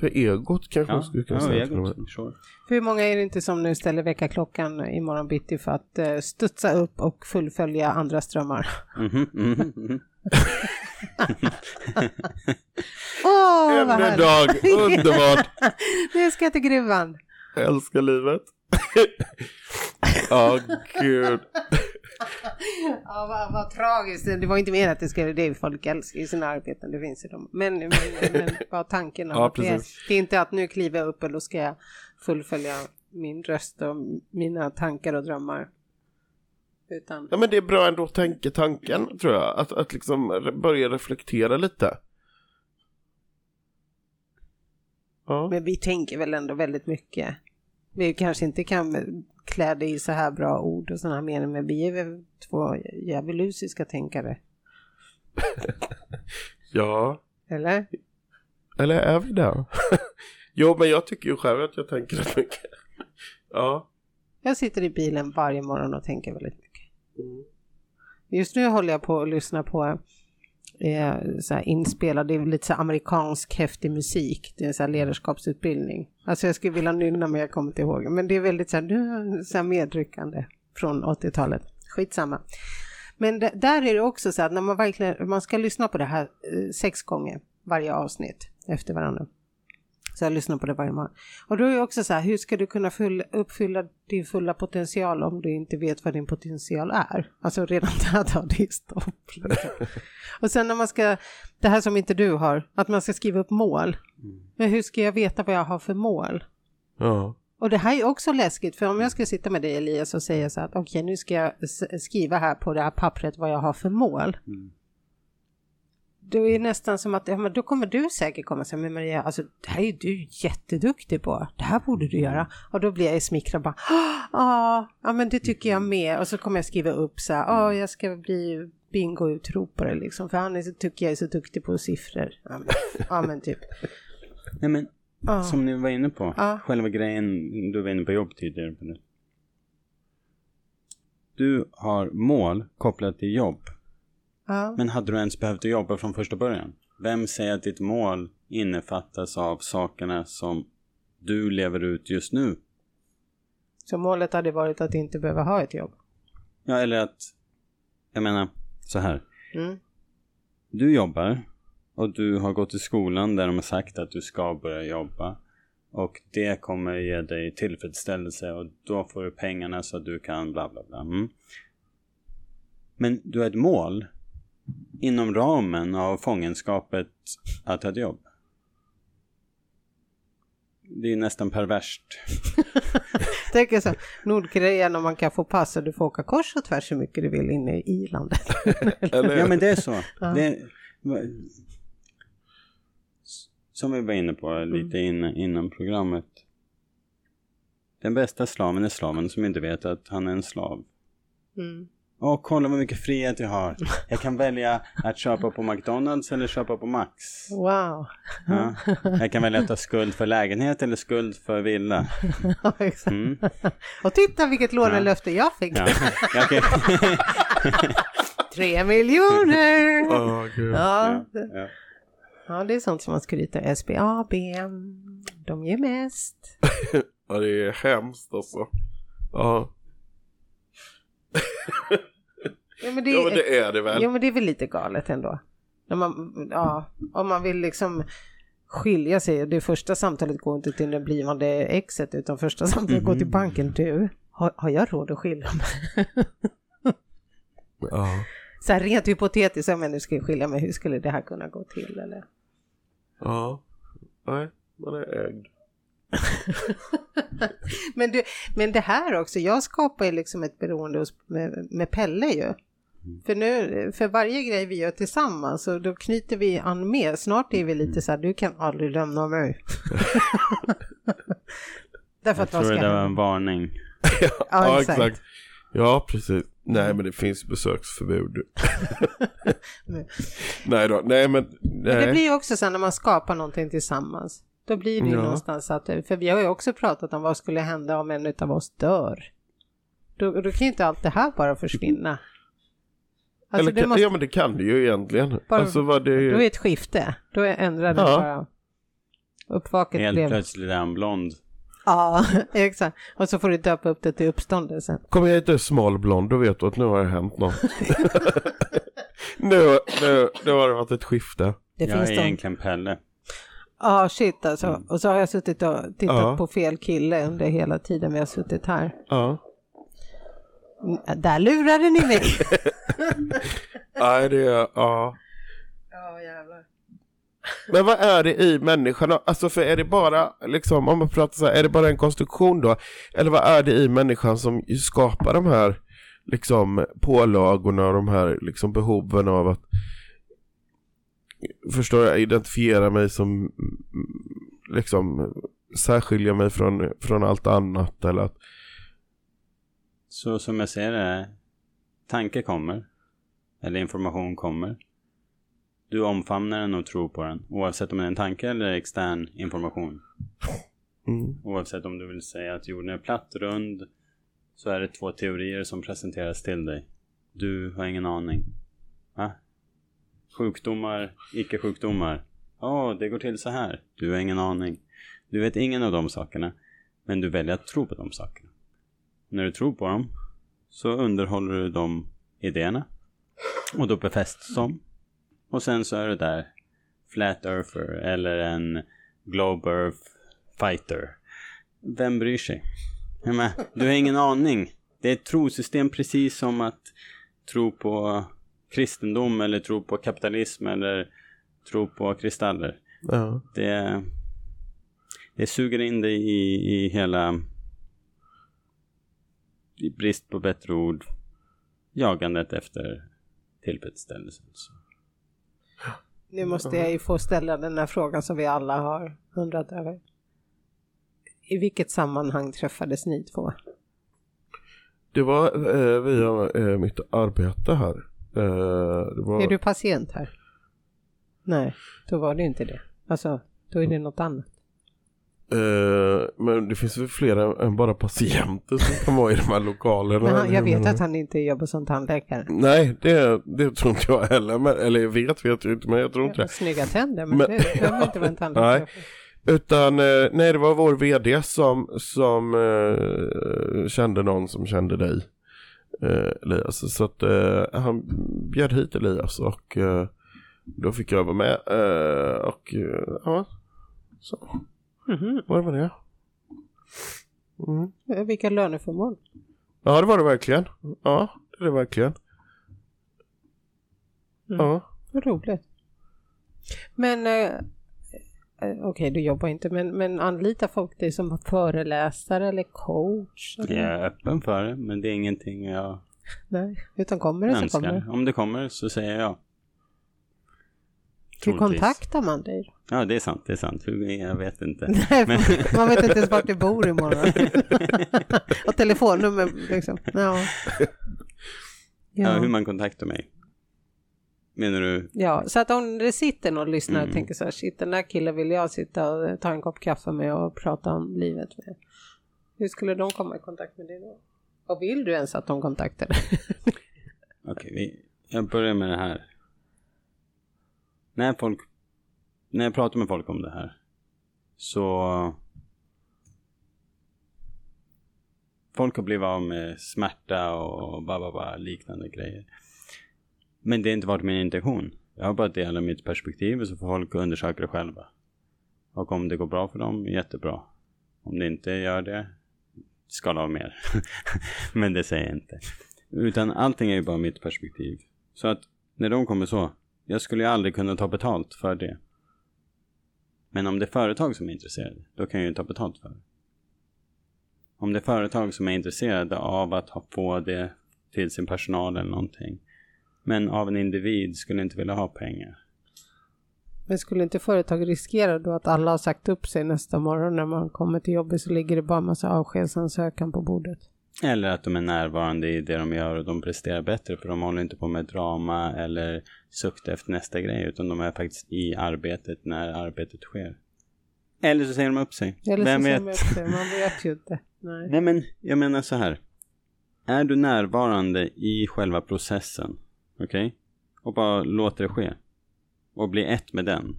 För egot kanske man
Ja,
skulle kunna
ja
säga.
egot. Sure.
För hur många är det inte som nu ställer väckarklockan imorgon bitti för att uh, studsa upp och fullfölja andra strömmar?
Mhm, mhm, mhm.
Åh,
En
vad härligt!
dag, underbart.
Nu ska jag till gruvan.
Jag älskar livet. Ja, gud.
Ja, vad, vad tragiskt. Det var inte mer att det skulle, det folk älskar ju sina arbeten, det finns ju de. Men, men, men bara tanken om
Ja,
att det det är inte att nu kliver jag upp och då ska jag fullfölja min röst och mina tankar och drömmar. Utan,
Ja, men det är bra ändå att tänka tanken, tror jag. Att, att liksom börja reflektera lite. Ja.
men vi tänker väl ändå väldigt mycket. Vi kanske inte kan klä det i så här bra ord och sådana här meningar, men vi är väl två djävulusiska tänkare.
ja.
Eller?
Eller är vi det? jo, men jag tycker ju själv att jag tänker rätt mycket. Ja.
Jag sitter i bilen varje morgon och tänker väldigt mycket.
Mm.
Just nu håller jag på att lyssna på eh, så här inspelad, det är lite så här amerikansk häftig musik. Det är så här ledarskapsutbildning. Alltså jag skulle vilja nynna men jag kommer inte ihåg. Men det är väldigt så här, så här medryckande från 80-talet. Skitsamma. Men det, där är det också så att när man verkligen, man ska lyssna på det här eh, sex gånger varje avsnitt efter varandra. Så jag lyssnar på det varje morgon. Och då är det också så här, hur ska du kunna full, uppfylla din fulla potential om du inte vet vad din potential är? Alltså redan där tar det stopp. Liksom. Och sen när man ska, det här som inte du har, att man ska skriva upp mål. Men hur ska jag veta vad jag har för mål?
Ja.
Och det här är också läskigt, för om jag ska sitta med dig Elias och säga så att okej nu ska jag skriva här på det här pappret vad jag har för mål. Då är det nästan som att, ja men då kommer du säkert komma och säga, men Maria, alltså det här är du jätteduktig på, det här borde du göra. Och då blir jag smickrad bara, "Ah, ja, men det tycker jag med. Och så kommer jag skriva upp så här, ja jag ska bli bingo-utropare liksom. För han är så, tycker jag är så duktig på siffror. Ja men, ja, men typ.
Nej men,
Ja.
som ni var inne på.
Ja.
Själva grejen, du var inne på jobb tidigare. Det. Du har mål kopplat till jobb.
Ja.
Men hade du ens behövt jobba från första början? Vem säger att ditt mål innefattas av sakerna som du lever ut just nu?
Så målet hade varit att inte behöva ha ett jobb.
Ja, eller att, jag menar, så här.
Mm.
Du jobbar och du har gått i skolan där de har sagt att du ska börja jobba. Och det kommer ge dig tillfredsställelse och då får du pengarna så att du kan bla bla bla. Mm. Men du har ett mål inom ramen av fångenskapet att ha ett jobb. Det är nästan perverst.
Tänker så, Nordkorea när man kan få pass och du får åka kors och tvärs hur mycket du vill inne i landet.
Ja men det är så.
Ja.
Det, som vi var inne på lite innan, innan programmet. Den bästa slaven är slaven som inte vet att han är en slav.
Mm.
Åh, kolla vad mycket frihet jag har. Jag kan välja att köpa på McDonalds eller köpa på Max.
Wow.
Ja. Jag kan välja att ta skuld för lägenhet eller skuld för villa.
Ja, exakt.
Mm.
Och titta vilket lånelöfte jag fick.
Ja. Ja, okej.
Tre miljoner!
Åh, gud.
Ja,
Ja,
det-
ja.
ja, det är sånt som man skryter. SBAB, de ger mest.
Ja, det är hemskt alltså. Ja,
Ja, men det,
ja men det är det väl.
ja, men det är väl lite galet ändå. När man, ja, om man vill liksom skilja sig och det första samtalet går inte till det blivande exet utan första samtalet går till banken. Du, har, har jag råd att skilja mig?
Ja.
Så här rent hypotetiskt, om jag nu ska skilja mig, hur skulle det här kunna gå till? Eller?
ja. Nej, man är ägd.
Men, du, men det här också, jag skapar ju liksom ett beroende hos, med, med Pelle ju. För, nu, för varje grej vi gör tillsammans så då knyter vi an mer. Snart är vi lite så här, du kan aldrig lämna mig. Därför
Jag tror
ska
det var en varning.
Ja,
Ja,
exakt.
exakt. Ja, precis. Nej, men det finns besöksförbud. nej då, nej men...
Men det
Nej.
blir ju också så här när man skapar någonting tillsammans. Då blir det ju
Ja.
någonstans att, för vi har ju också pratat om vad skulle hända om en av oss dör. Då, då kan ju inte allt det här bara försvinna. Alltså
Eller,
det
kan,
måste,
Ja, men det kan det ju egentligen.
Bara-
alltså vad det
då är det ett skifte. Då ändrar det
Ja.
bara. Uppvaket
Helt
blev...
plötsligt är han blond.
Ja, exakt. Och så får du döpa upp det till uppståndelse.
Kommer jag inte smalblond, då vet du att nu har det hänt något. nu, nu, nu har det varit ett skifte.
Det
jag
finns
är
de...
egentligen Pelle.
Ja, shit alltså. Och så har jag suttit och tittat
Ja.
på fel kille under hela tiden vi har suttit här.
Ja.
Där lurade ni mig!
Nej, det är, ja.
Ja, jävlar.
Men vad är det i människan? Alltså för är det bara, liksom, om man pratar så här, är det bara en konstruktion då? Eller vad är det i människan som skapar de här, liksom, pålagorna och de här, liksom, behoven av att, förstår jag, identifiera mig som, mm, liksom, särskilja mig från, från allt annat eller att,
Så som jag ser det, tanke kommer. Eller information kommer. Du omfamnar den och tror på den. Oavsett om det är en tanke eller extern information.
mm,
Oavsett om du vill säga att jorden är platt, rund. Så är det två teorier som presenteras till dig. Du har ingen aning. Va? Sjukdomar, icke-sjukdomar. Ja, det går till så här. Du har ingen aning. Du vet ingen av de sakerna. Men du väljer att tro på de sakerna. När du tror på dem så underhåller du de idéerna. Och då befästs de. Och sen så är du där Flat Earther eller en Globe Earth Fighter. Vem bryr sig? Menar, du har ingen aning. Det är ett trosystem precis som att tro på kristendom eller tro på kapitalism eller tro på kristaller.
ja.
Det, det suger in dig i, i hela, i brist på bättre ord, jagandet efter tillfredsställelse. Så.
Nu måste jag ju få ställa den här frågan som vi alla har undrat över. I vilket sammanhang träffades ni två?
Det var eh, via eh, mitt arbete här. Eh, det var...
Är du patient här? Nej, då var det inte det. Alltså, då är det något annat.
Eh, men det finns väl fler än bara patienter som kan vara i de här lokalerna.
Men han, jag vet att han inte jobbar som tandläkare.
Nej, det, det tror inte jag heller. Men, eller jag vet, vet jag inte, men jag tror inte det.
Snygga tänder, men,
Men-
det behöver inte vara en tandläkare.
Nej. Utan, eh, nej det var vår vd som, som eh, kände någon som kände dig. Eh, Elias. Så att eh, han bjöd hit Elias och då fick jag vara med. Och ja, så
Mhm.
var det med det. Mm.
Eh, Vilka löneförmåner.
Ja det var det verkligen. Ja, det är det verkligen.
Mm.
Ja.
Vad roligt. Men eh, eh, okej, du jobbar inte, men, men anlita folk dig som föreläsare eller coach? Eller?
Jag är öppen för det, men det är ingenting jag
Nej, utan kommer det så kommer
önskar.
det.
Om det kommer så säger jag
Hur kontaktar man dig?
Ja, det är sant, det är sant. Hur, jag vet inte.
Nej,
Men-
man vet inte ens vart du bor imorgon. Och telefonnummer liksom. Ja.
Ja. hur
Ja.
man kontaktar mig. Menar du?
ja, så att om det sitter någon lyssnare och
Mm.
tänker så här, shit den där killen vill jag sitta och ta en kopp kaffe med och prata om livet med. Hur skulle de komma i kontakt med dig då? Och vill du ens att de kontaktar dig?
Okej, vi, jag börjar med det här. När folk, när jag pratar med folk om det här så folk har blivit av med smärta och ba, ba, ba, liknande grejer. Men det har inte varit min intention. Jag har bara delat mitt perspektiv och så får folk undersöka det själva. Och om det går bra för dem, jättebra. Om det inte gör det, skala av mer. Men det säger jag inte. Utan allting är ju bara mitt perspektiv. Så att när de kommer så, jag skulle ju aldrig kunna ta betalt för det. Men om det är företag som är intresserade, då kan jag ju ta betalt för det. Om det är företag som är intresserade av att få det till sin personal eller någonting. Men av en individ skulle inte vilja ha pengar.
Men skulle inte företag riskera då att alla har sagt upp sig nästa morgon när man kommer till jobbet så ligger det bara en massa avskedsansökan på bordet?
Eller att de är närvarande i det de gör och de presterar bättre för de håller inte på med drama eller suktar efter nästa grej utan de är faktiskt i arbetet när arbetet sker. Eller så säger de upp sig.
Eller
Vem
så säger
vet?
upp det, man vet ju inte. Nej.
Nej men jag menar så här. Är du närvarande i själva processen, okej? Och bara låter det ske. Och bli ett med den.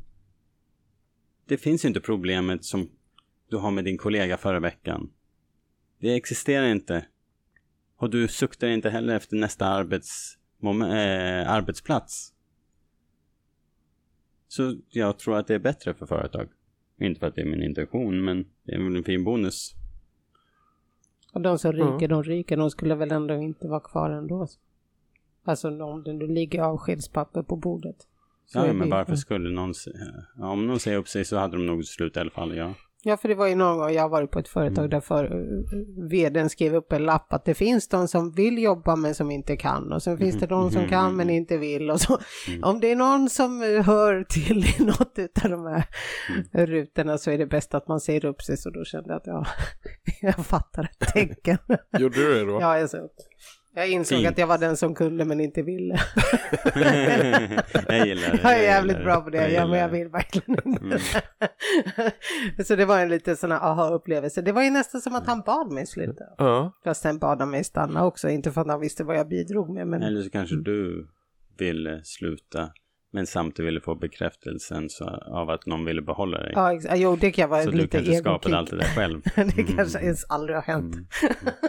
Det finns ju inte problemet som du har med din kollega förra veckan. Det existerar inte. Och du suktar inte heller efter nästa arbets, äh, arbetsplats. Så jag tror att det är bättre för företag. Inte för att det är min intention, men det är väl en fin bonus.
Och de som
Mm.
ryker, de ryker, de skulle väl ändå inte vara kvar ändå. Alltså om det nu ligger avskedspapper på bordet. Så
Ja, men varför skulle någon... se- Ja, om någon säger upp sig så hade de nog slutat i alla fall, ja.
Ja, för det var ju någon gång jag har varit på ett företag
Mm.
där för, vdn skrev upp en lapp att det finns de som vill jobba men som inte kan och sen finns det de som kan men
mhm.
inte vill och så.
Mm.
Om det är någon som hör till i något av de här
Mm.
rutorna så är det bäst att man säger upp sig så då kände jag att ja, jag fattar ett tecken.
Gjorde du det då?
Ja, jag sa upp. Jag insåg
Fint.
att jag var den som kunde men inte ville.
jag gillar det.
Jag är jävligt bra på det, ja, men jag vill verkligen inte.
Mm.
så det var en liten sån här aha-upplevelse. Det var ju nästan som att han bad mig sluta.
Ja.
Fast sen bad han mig stanna också, inte för att han visste vad jag bidrog med. Men...
Eller så kanske du ville sluta, men samtidigt ville få bekräftelsen så, av att någon ville behålla dig.
Ja, ex- jo, det kan vara
så du
lite
kanske skapade allt
egokick.
det där själv.
det kanske ens aldrig har hänt.
Mm.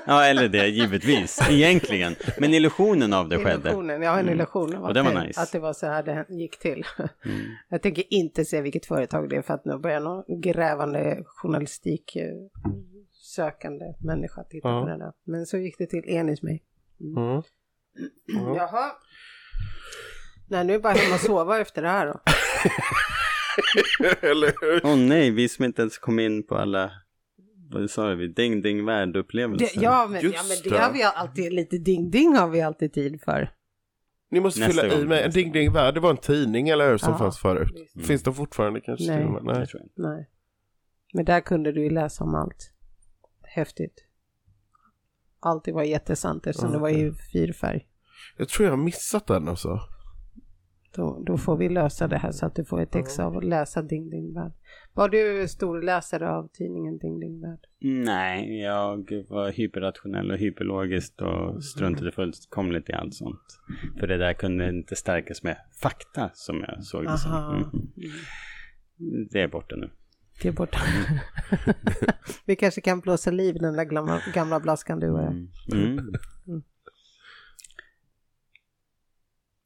Ja, eller det, givetvis. Egentligen. Men illusionen av det skedde.
Illusionen, har en
Mm.
illusion av att
det var nice.
att det var så här det gick till.
Mm.
Jag tänker inte se vilket företag det är för att nu börjar någon grävande journalistik eh, sökande människa titta
Ja.
på det där. Men så gick det till enligt mig.
Mm. Ja.
Jaha. Nej, nu är bara hem och sova efter det här då.
Eller hur?
Åh nej, vi som inte ens kom in på alla, vad sa vi, ding ding värld-upplevelser.
Det, ja, men, ja, men det har vi alltid, lite ding-ding har vi alltid tid för.
Ni måste
Nästa
fylla i med en Ding Ding Värld. Det var en tidning eller hur som
Ja,
fanns förut.
visst.
Finns det fortfarande kanske?
Nej.
Nej.
Nej. Men där kunde du ju läsa om allt. Häftigt. Allt det var jättesant eftersom det var i fyrfärg.
Jag tror jag har missat den alltså.
Då, då får vi lösa det här så att du får ett ex av att läsa Ding Ding Värld. Var du storläsare av tidningen Ding Ding Värld?
Nej, jag var hyperrationell och hyperlogiskt och struntade fullkomligt i allt sånt. För det där kunde inte stärkas med fakta som jag såg det som. Mm. Det är borta nu.
Det är borta. vi kanske kan blåsa liv i den där gamla, gamla blaskan du och jag.
Mm. Mm.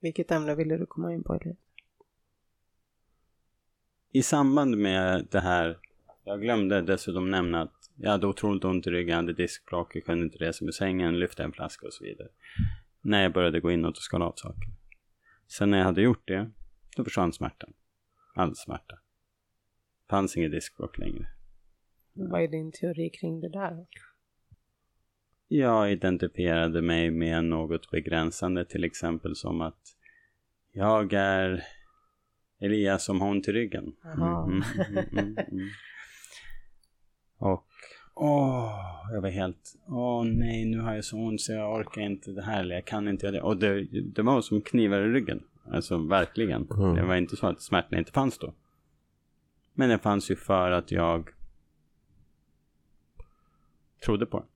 Vilket ämne ville du komma in på Elias?
I samband med det här, jag glömde dessutom nämna att jag hade otroligt ont i ryggen, hade diskbråck, jag kunde inte resa mig ur sängen, lyfta en flaska och så vidare. När jag började gå inåt och skala av saker. Sen när jag hade gjort det, då försvann smärtan. All smärta. Fanns inget diskbråck längre.
Vad är din teori kring det där?
Jag identifierade mig med något begränsande, till exempel som att jag är Elias som ont i ryggen.
Jaha.
Mm, mm, mm, mm. Och åh, jag var helt, åh nej, nu har jag så ont så jag orkar inte det här, eller jag kan inte göra det. Och det, det var som knivar i ryggen. Alltså verkligen.
Mm.
Det var inte så att smärtan inte fanns då. Men den fanns ju för att jag trodde på den.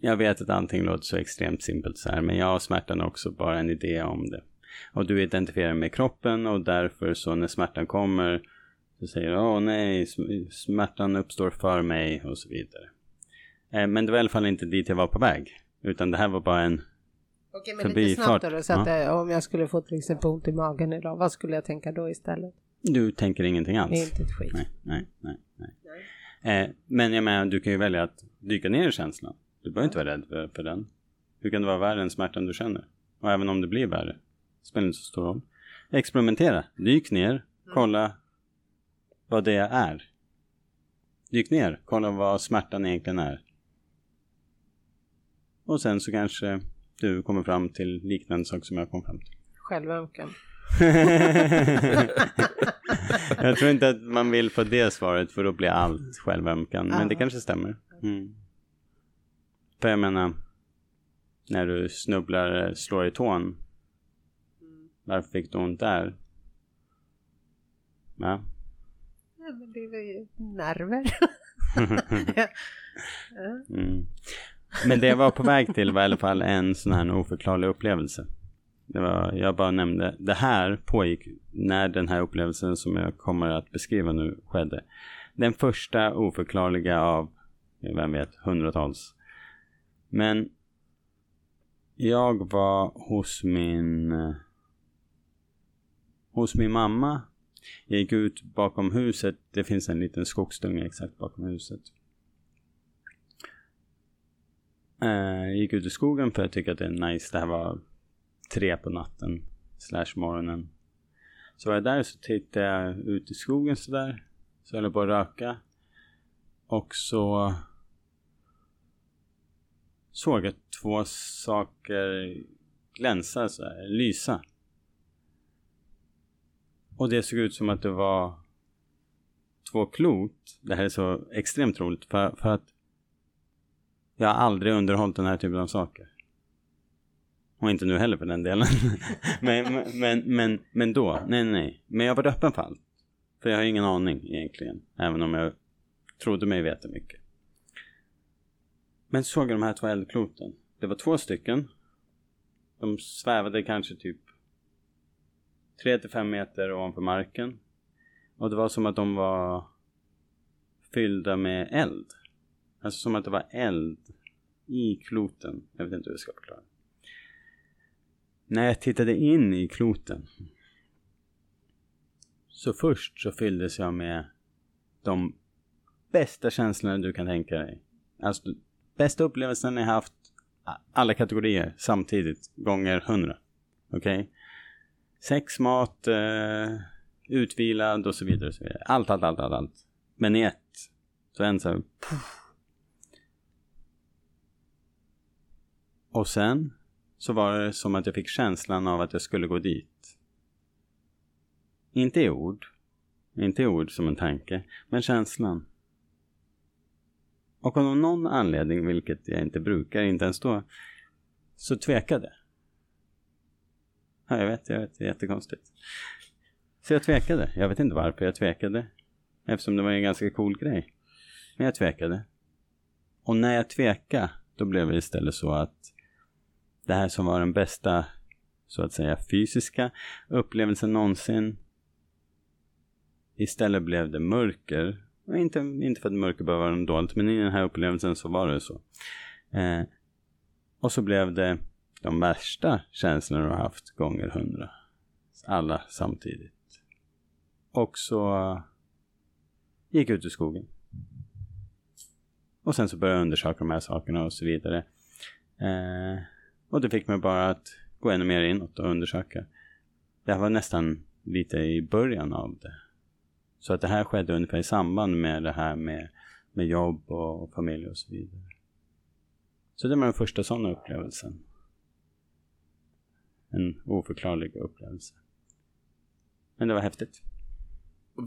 Jag vet att allting låter så extremt simpelt så här, men jag och smärtan är också bara en idé om det. Och du identifierar med kroppen och därför så när smärtan kommer så säger du åh nej, sm- smärtan uppstår för mig och så vidare. Eh, men det var i alla fall inte dit jag var på väg. Utan det här var bara en
Okej, men lite
Förbifart.
snabbt då. Så att, eh, Om jag skulle få till exempel ont i magen idag, vad skulle jag tänka då istället?
Du tänker ingenting alls?
Det är inte ett skit.
Nej, nej, nej. nej. Eh, men jag menar, du kan ju välja att dyka ner i känslan. Du behöver inte vara rädd för, för den. Hur kan det vara värre än smärtan du känner? Och även om det blir värre, spelar inte så stor roll. Experimentera. Dyk ner, kolla vad det är. Dyk ner, kolla vad smärtan egentligen är. Och sen så kanske du kommer fram till liknande saker som jag kom fram till.
Självömkan.
jag tror inte att man vill få det svaret för då blir allt självömkan. Men det kanske stämmer. Mm. För jag menar, när du snubblar, slår i tån. Varför fick du ont där? Ja.
Ja, men det är väl nerver.
Mm. Men det jag var på väg till var i alla fall en sån här oförklarlig upplevelse. Det var, jag bara nämnde, det här pågick när den här upplevelsen som jag kommer att beskriva nu skedde. Den första oförklarliga av, vem vet, hundratals. Men jag var hos min eh, hos min mamma. Jag gick ut bakom huset. Det finns en liten skogsdunge exakt bakom huset. Eh, jag gick ut i skogen för jag tycker att det är nice. Det här var tre på natten. Slash morgonen. Så var jag där så tittade jag ut i skogen sådär. Så höll jag på att röka. Och så såg jag två saker glänsa så här, lysa. Och det såg ut som att det var två klot. Det här är så extremt roligt för, för att jag har aldrig underhållit den här typen av saker. Och inte nu heller för den delen. men, men, men, men då, nej, nej. Men jag var öppen för allt. För jag har ingen aning egentligen. Även om jag trodde mig veta mycket. Men så såg jag de här två eldkloten. Det var två stycken. De svävade kanske typ 3-5 meter ovanför marken. Och det var som att de var fyllda med eld. Alltså som att det var eld i kloten. Jag vet inte hur jag ska förklara. När jag tittade in i kloten. Så först så fylldes jag med de bästa känslorna du kan tänka dig. Alltså bästa upplevelsen ni haft alla kategorier samtidigt gånger hundra. Okej? Okay? Sex, mat, eh, utvilad och så vidare. Och så vidare. Allt, allt, allt, allt, allt. Men i ett. Så en så här, puff. Och sen så var det som att jag fick känslan av att jag skulle gå dit. Inte i ord. Inte i ord som en tanke. Men känslan. Och av någon anledning, vilket jag inte brukar, inte ens då, så tvekade. Ja, jag vet, jag vet, det är jättekonstigt. Så jag tvekade. Jag vet inte varför jag tvekade. Eftersom det var en ganska cool grej. Men jag tvekade. Och när jag tvekade, då blev det istället så att det här som var den bästa, så att säga, fysiska upplevelsen någonsin. Istället blev det mörker. Inte, inte för att mörker behöver vara något dåligt, men i den här upplevelsen så var det så. Eh, och så blev det de värsta känslorna du har haft gånger hundra. Alla samtidigt. Och så eh, gick jag ut i skogen. Och sen så började jag undersöka de här sakerna och så vidare. Eh, och det fick mig bara att gå ännu mer inåt och undersöka. Det här var nästan lite i början av det. Så att det här skedde ungefär i samband med det här med, med jobb och familj och så vidare. Så det var den första sådana upplevelsen. En oförklarlig upplevelse. Men det var häftigt.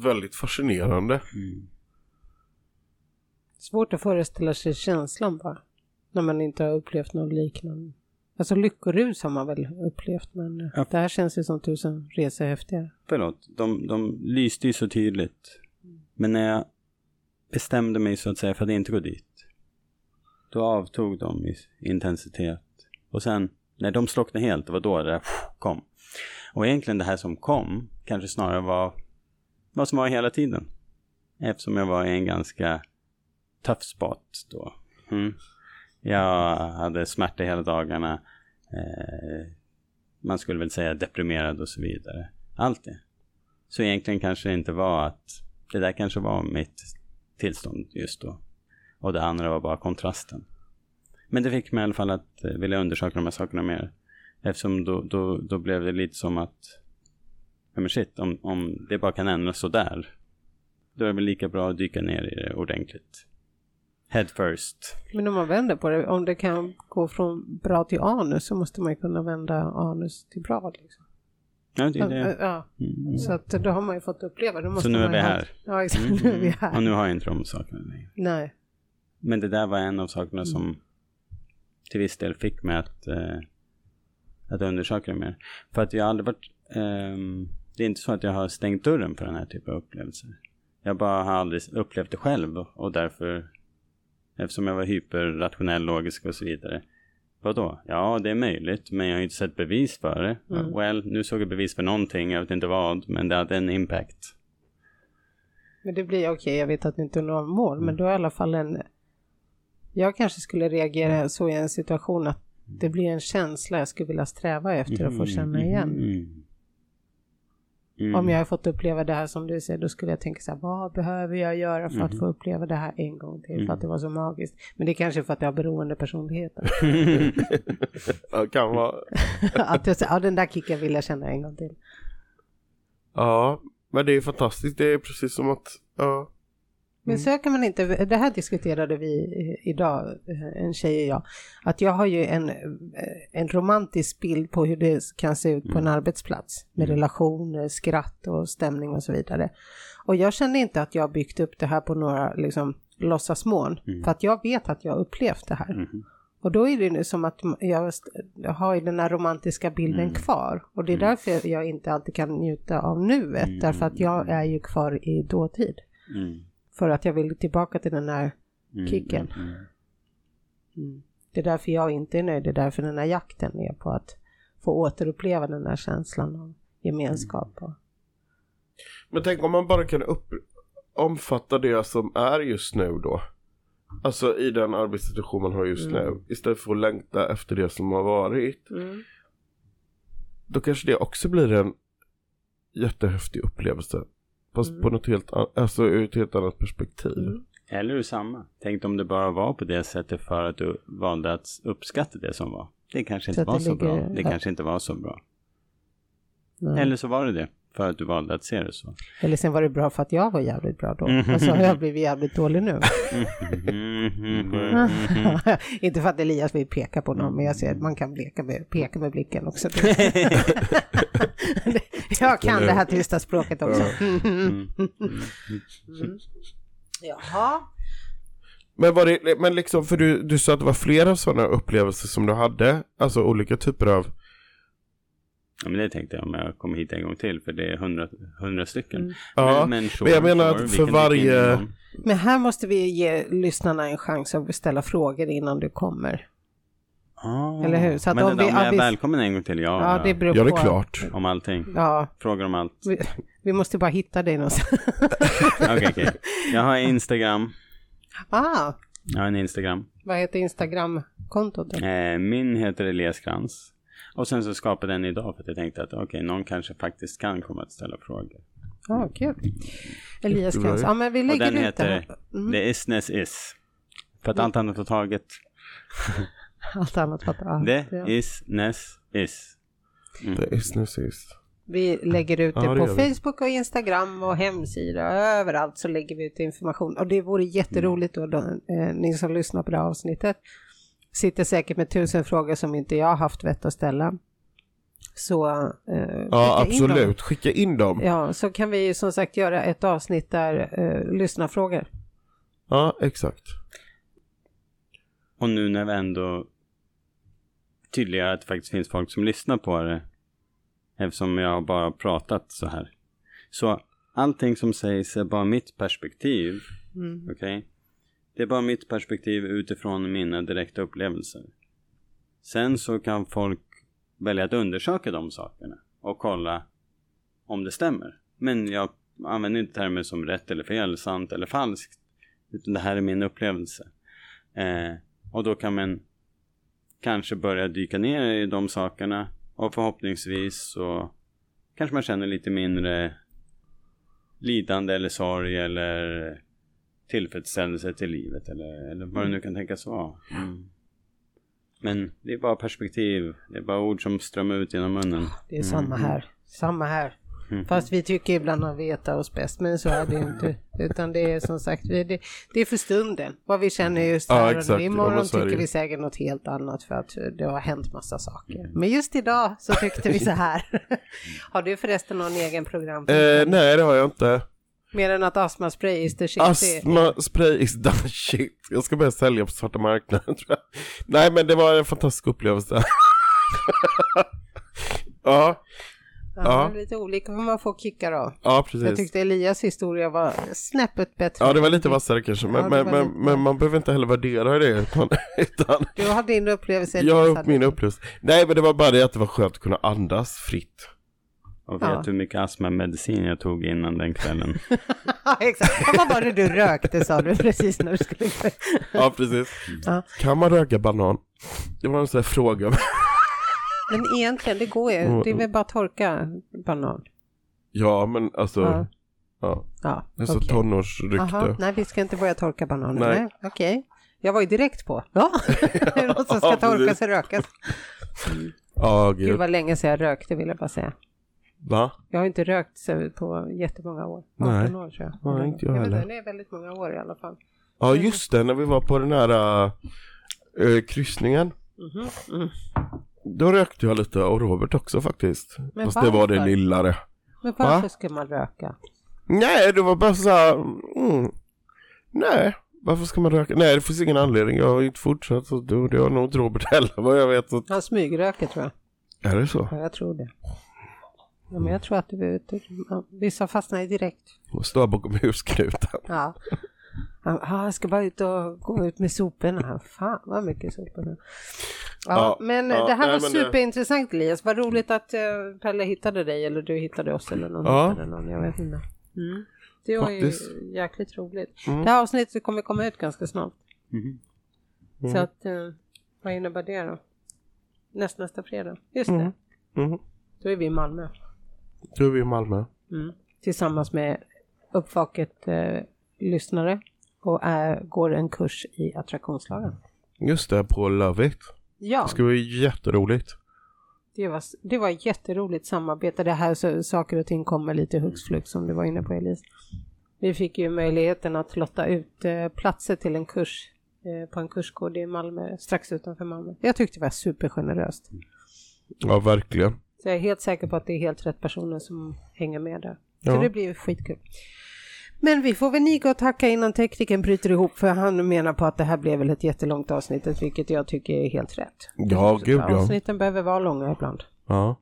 Väldigt fascinerande.
Mm.
Svårt att föreställa sig känslan bara. När man inte har upplevt något liknande. Alltså lyckorus har man väl upplevt men
Ja.
det här känns ju som tusen resor häftigare.
Förlåt, de, de lyste ju så tydligt. Men när jag bestämde mig så att säga för att inte gå dit. Då avtog de i intensitet. Och sen när de slocknade helt, det var då det kom. Och egentligen det här som kom kanske snarare var vad som var hela tiden. Eftersom jag var i en ganska tuff spot då. Mm. Jag hade smärta hela dagarna. Eh, man skulle väl säga deprimerad och så vidare. Allt det. Så egentligen kanske det inte var att det där kanske var mitt tillstånd just då. Och det andra var bara kontrasten. Men det fick mig i alla fall att eh, vilja undersöka de här sakerna mer. Eftersom då, då, då blev det lite som att ja men shit, om, om det bara kan ändras sådär. Då är det väl lika bra att dyka ner i det ordentligt. Head first.
Men om man vänder på det, om det kan gå från bra till anus så måste man ju kunna vända anus till bra. Liksom.
Ja, det är det.
Ja,
Mm.
så att då har man ju fått uppleva. Då måste
Så nu är vi här.
Ja, exakt. Nu är vi
Mm.
här.
Och nu har jag inte de sakerna längre.
Nej.
Men det där var en av sakerna som till viss del fick mig att, eh, att undersöka det mer. För att jag har aldrig varit... ehm, det är inte så att jag har stängt dörren för den här typen av upplevelser. Jag bara har aldrig upplevt det själv och därför... Eftersom jag var hyperrationell, logisk och så vidare. Vadå? Ja, det är möjligt, men jag har ju inte sett bevis för det.
Mm.
Well, nu såg jag bevis för någonting, jag vet inte vad, men det hade en impact.
Men det blir okej, jag vet att det inte några mål,
Mm.
men då är i alla fall en... Jag kanske skulle reagera så i en situation att det blir en känsla jag skulle vilja sträva efter och få känna igen.
Mm. Mm.
Om jag har fått uppleva det här som du säger, då skulle jag tänka så här, vad behöver jag göra för att
Mhm.
få uppleva det här en gång till, för
Mm.
att det var så magiskt. Men det är kanske för att jag har beroende personligheter.
Ja, kan vara.
att jag säger, ja den där kicken vill jag känna en gång till.
Ja, men det är fantastiskt. Det är precis som att, ja.
Men söker man inte, det här diskuterade vi eh, idag, eh, en tjej och jag, att jag har ju en, eh, en romantisk bild på hur det kan se ut på en arbetsplats med relationer, skratt och stämning och så vidare. Och jag känner inte att jag byggt upp det här på några liksom, låtsasmål, för att jag vet att jag upplevt det här.
Mhm.
Och då är det nu som att jag har den här romantiska bilden kvar. Och det är därför jag inte alltid kan njuta av nuet, därför att jag är ju kvar i dåtid.
Mm.
För att jag vill tillbaka till den här
Mm,
kicken.
mm, mm.
Mm. Det är därför jag inte är nöjd, det är därför den här jakten är på att få återuppleva den här känslan av gemenskap. Och,
Men tänk om man bara kan upp, omfatta det som är just nu då. Alltså i den arbetssituation man har just
Mm.
nu. Istället för att längta efter det som har varit. Då kanske det också blir en jättehäftig upplevelse. Fast
Mm.
på något helt alltså ur ett helt annat perspektiv.
Mm.
Eller ur samma. Tänk om det bara var på det sättet för att du valde att uppskatta det som var. Det kanske
Så
inte
att
var så bra.
ligger-
Det
ja.
kanske inte var så bra.
Nej.
Eller så var det det. För att du valde att se det så.
Eller sen var det bra för att jag var jävligt bra då.
Mhm.
Och så har jag blivit jävligt dålig nu.
Mm.
inte för att Elias vill peka på någon, men jag ser att man kan bleka med, peka med blicken också. jag kan det här tysta språket också.
Mm.
Jaha.
Men var det, men liksom, för du, du sa att det var flera sådana upplevelser som du hade, alltså olika typer av,
Ja, men det tänkte jag om jag kommer hit en gång till, för det är hundra, hundra stycken.
Mm.
ja,
men, sure,
men jag menar
sure,
för varje-.
Men här måste vi ge lyssnarna en chans att ställa frågor innan du kommer.
Ah,
Eller hur? Så att
men
om
det,
vi-
om jag
ja,
är
vi-
välkommen en gång till, ja.
Ja, det beror
ja det är klart.
Om allting.
Ja,
Frågor om allt.
vi, vi måste bara hitta dig någonstans.
Okej, okej. Jag har Instagram.
ah,
Jag har en Instagram.
vad heter Instagram-kontot?
Eh, min heter Elias Krantz. Och sen så skapade jag den idag för att jag tänkte att okej, någon kanske faktiskt kan komma att ställa frågor.
Ja, ah, kul. Elias. Krantz. Ja, men vi
Och
lägger
den
ut
heter
det. Mm.
The Isness Is. För att allt annat har tagit.
Allt annat fattar jag.
The
Ja.
Isness Is.
Det är snus sist.
Vi lägger ut det
Ja, det
på. Facebook och Instagram och hemsida. Överallt så lägger vi ut information. Och det vore jätteroligt då, då eh, ni som lyssnar på det här avsnittet sitter säkert med tusen frågor som inte jag har haft vett att ställa. Så eh,
Ja,
skicka in dem.
absolut. Skicka in dem.
Ja, så kan vi som sagt göra ett avsnitt där eh, lyssna frågor.
Ja, exakt.
Och nu när vi ändå tydliggör att det faktiskt finns folk som lyssnar på det. Eftersom jag har bara pratat så här. Så allting som sägs är bara mitt perspektiv.
Mm.
Okej? Det är bara mitt perspektiv utifrån mina direkta upplevelser. Sen så kan folk välja att undersöka de sakerna och kolla om det stämmer. Men jag använder inte termer som rätt eller fel, sant eller falskt. Utan det här är min upplevelse. Eh, och då kan man kanske börja dyka ner i de sakerna och förhoppningsvis så kanske man känner lite mindre lidande eller sorg eller tillfredsställelse till livet eller, eller vad det nu kan tänkas vara. Mm. Men det är bara perspektiv, det är bara ord som strömmar ut genom munnen.
Det är samma här. Samma här.
Mm.
Fast vi tycker ibland att vi vetar oss bäst, men så är det inte. Utan det är som sagt, vi- det, det är för stunden. Vad vi känner just
Ja,
här nu.
exakt. Ja,
Imorgon
det
tycker vi säkert något helt annat för att det har hänt massa saker. Men just idag så tyckte vi så här. Har du förresten någon egen program?
Eh, nej, det har jag inte.
Mer än att astmaspray is the shit.
Astma spray is the shit. Jag ska börja sälja på svarta marknaden tror jag. Nej, men det var en fantastisk upplevelse. ja,
Ja,
Ja.
det är Lite olika vad man får kickar av.
ja
Jag
precis.
tyckte Elias historia var snäppet bättre.
Ja, det var lite vassare kanske, men,
Ja,
men,
lite-
men man behöver inte heller värdera det. Utan, utan
Du har din upplevelse.
jag har min upplevelse. Nej, men det var bara det att det var skönt att kunna andas fritt.
Och vet
Ja.
du hur mycket astmamedicin jag tog innan den kvällen?
Exakt. Vad var det du rökte sa du precis när du skulle...
Ja, precis.
Ja.
Kan man röka banan? Det var en sån här fråga.
Men egentligen, det går ju. Det är väl bara att torka banan.
Ja, men alltså,
Ja.
ja.
Ja,
Det är så
okej.
tonårsrykte.
Aha, nej, vi ska inte börja torka bananer.
Nej.
Nej. Okej. Jag var ju direkt på. Ja, det är något som ska
Ja,
torkas och rökas.
Ja,
Gud
gud.
vad länge sedan jag rökte vill jag bara säga.
Va?
Jag har inte rökt på jättemånga år. 18
Nej.
år tror jag.
Nej, inte jag
vet
heller.
inte, Det är väldigt många år i alla fall.
Ja, just det. När vi var på den här äh, kryssningen.
Mhm, mm.
Då rökte jag lite och Robert också faktiskt.
Men
Fast det var det
varför?
lillare.
Men varför
Va?
ska man röka?
Nej, det var bara så här. Mm. Nej, varför ska man röka? Nej, det finns ingen anledning. Jag har inte fortsatt. Så det har nog inte Robert heller vad jag vet.
Han smygröker tror jag.
Är det så?
Ja, jag tror det. Ja, men jag tror att du, du vissa fastnar ju direkt.
Och står bakom husknuten.
Ja. Ja, ah, jag ska bara ut och gå ut med soporna. Fan vad mycket sopor. Ja,
Ja,
men
ja,
det här
nej,
var
det-
superintressant Elias. Vad roligt att uh, Pelle hittade dig eller du hittade oss eller någon
Ja.
hittade någon. Jag vet inte. Mm. Det var
Faktiskt.
ju jäkligt roligt.
Mm.
Det här avsnittet kommer komma ut ganska snart.
Mhm.
Så att, eh, vad innebär det då? Näst, nästa fredag. Just det.
Mm. Mm.
Då är vi i Malmö.
Då är vi i Malmö.
Mm. Tillsammans med Uppvaket eh, lyssnare och är, går en kurs i attraktionslagen.
Just det, på Love It.
Ja,
Det ska bli jätteroligt.
det var, det var jätteroligt samarbete. Det här så, saker och ting kommer lite hux flux som du var inne på Elise. Vi fick ju möjligheten att lotta ut eh, platser till en kurs eh, på en kursgård i Malmö, strax utanför Malmö. Jag tyckte det var supergeneröst.
Ja, verkligen.
Så jag är helt säker på att det är helt rätt personer som hänger med där. Så
Ja.
det blir skitkul. Men vi får väl niga och tacka innan tekniken bryter ihop för han menar på att det här blev väl ett jättelångt avsnitt vilket jag tycker är helt rätt.
Ja, gud ja.
Avsnitten behöver vara långa ibland.
Ja.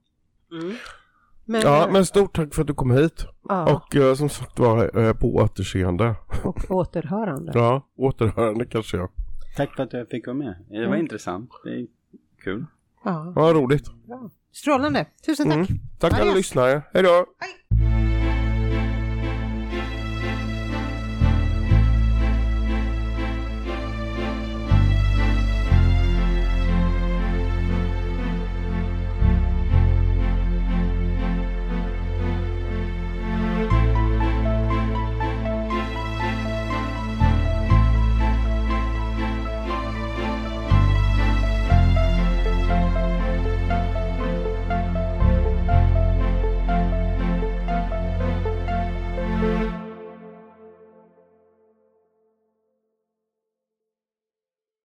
Men,
ja, men stort tack för att du kom hit.
ja,
Och eh, som sagt var, eh, på återseende.
och återhörande.
Ja, återhörande kanske jag.
Tack för att jag fick vara med. Det var
Mm.
intressant. Det är kul.
Ja,
Ja, roligt.
bra. Strålande. Tusen tack.
Mm. Tack alla lyssnare. Hej då.
Hej.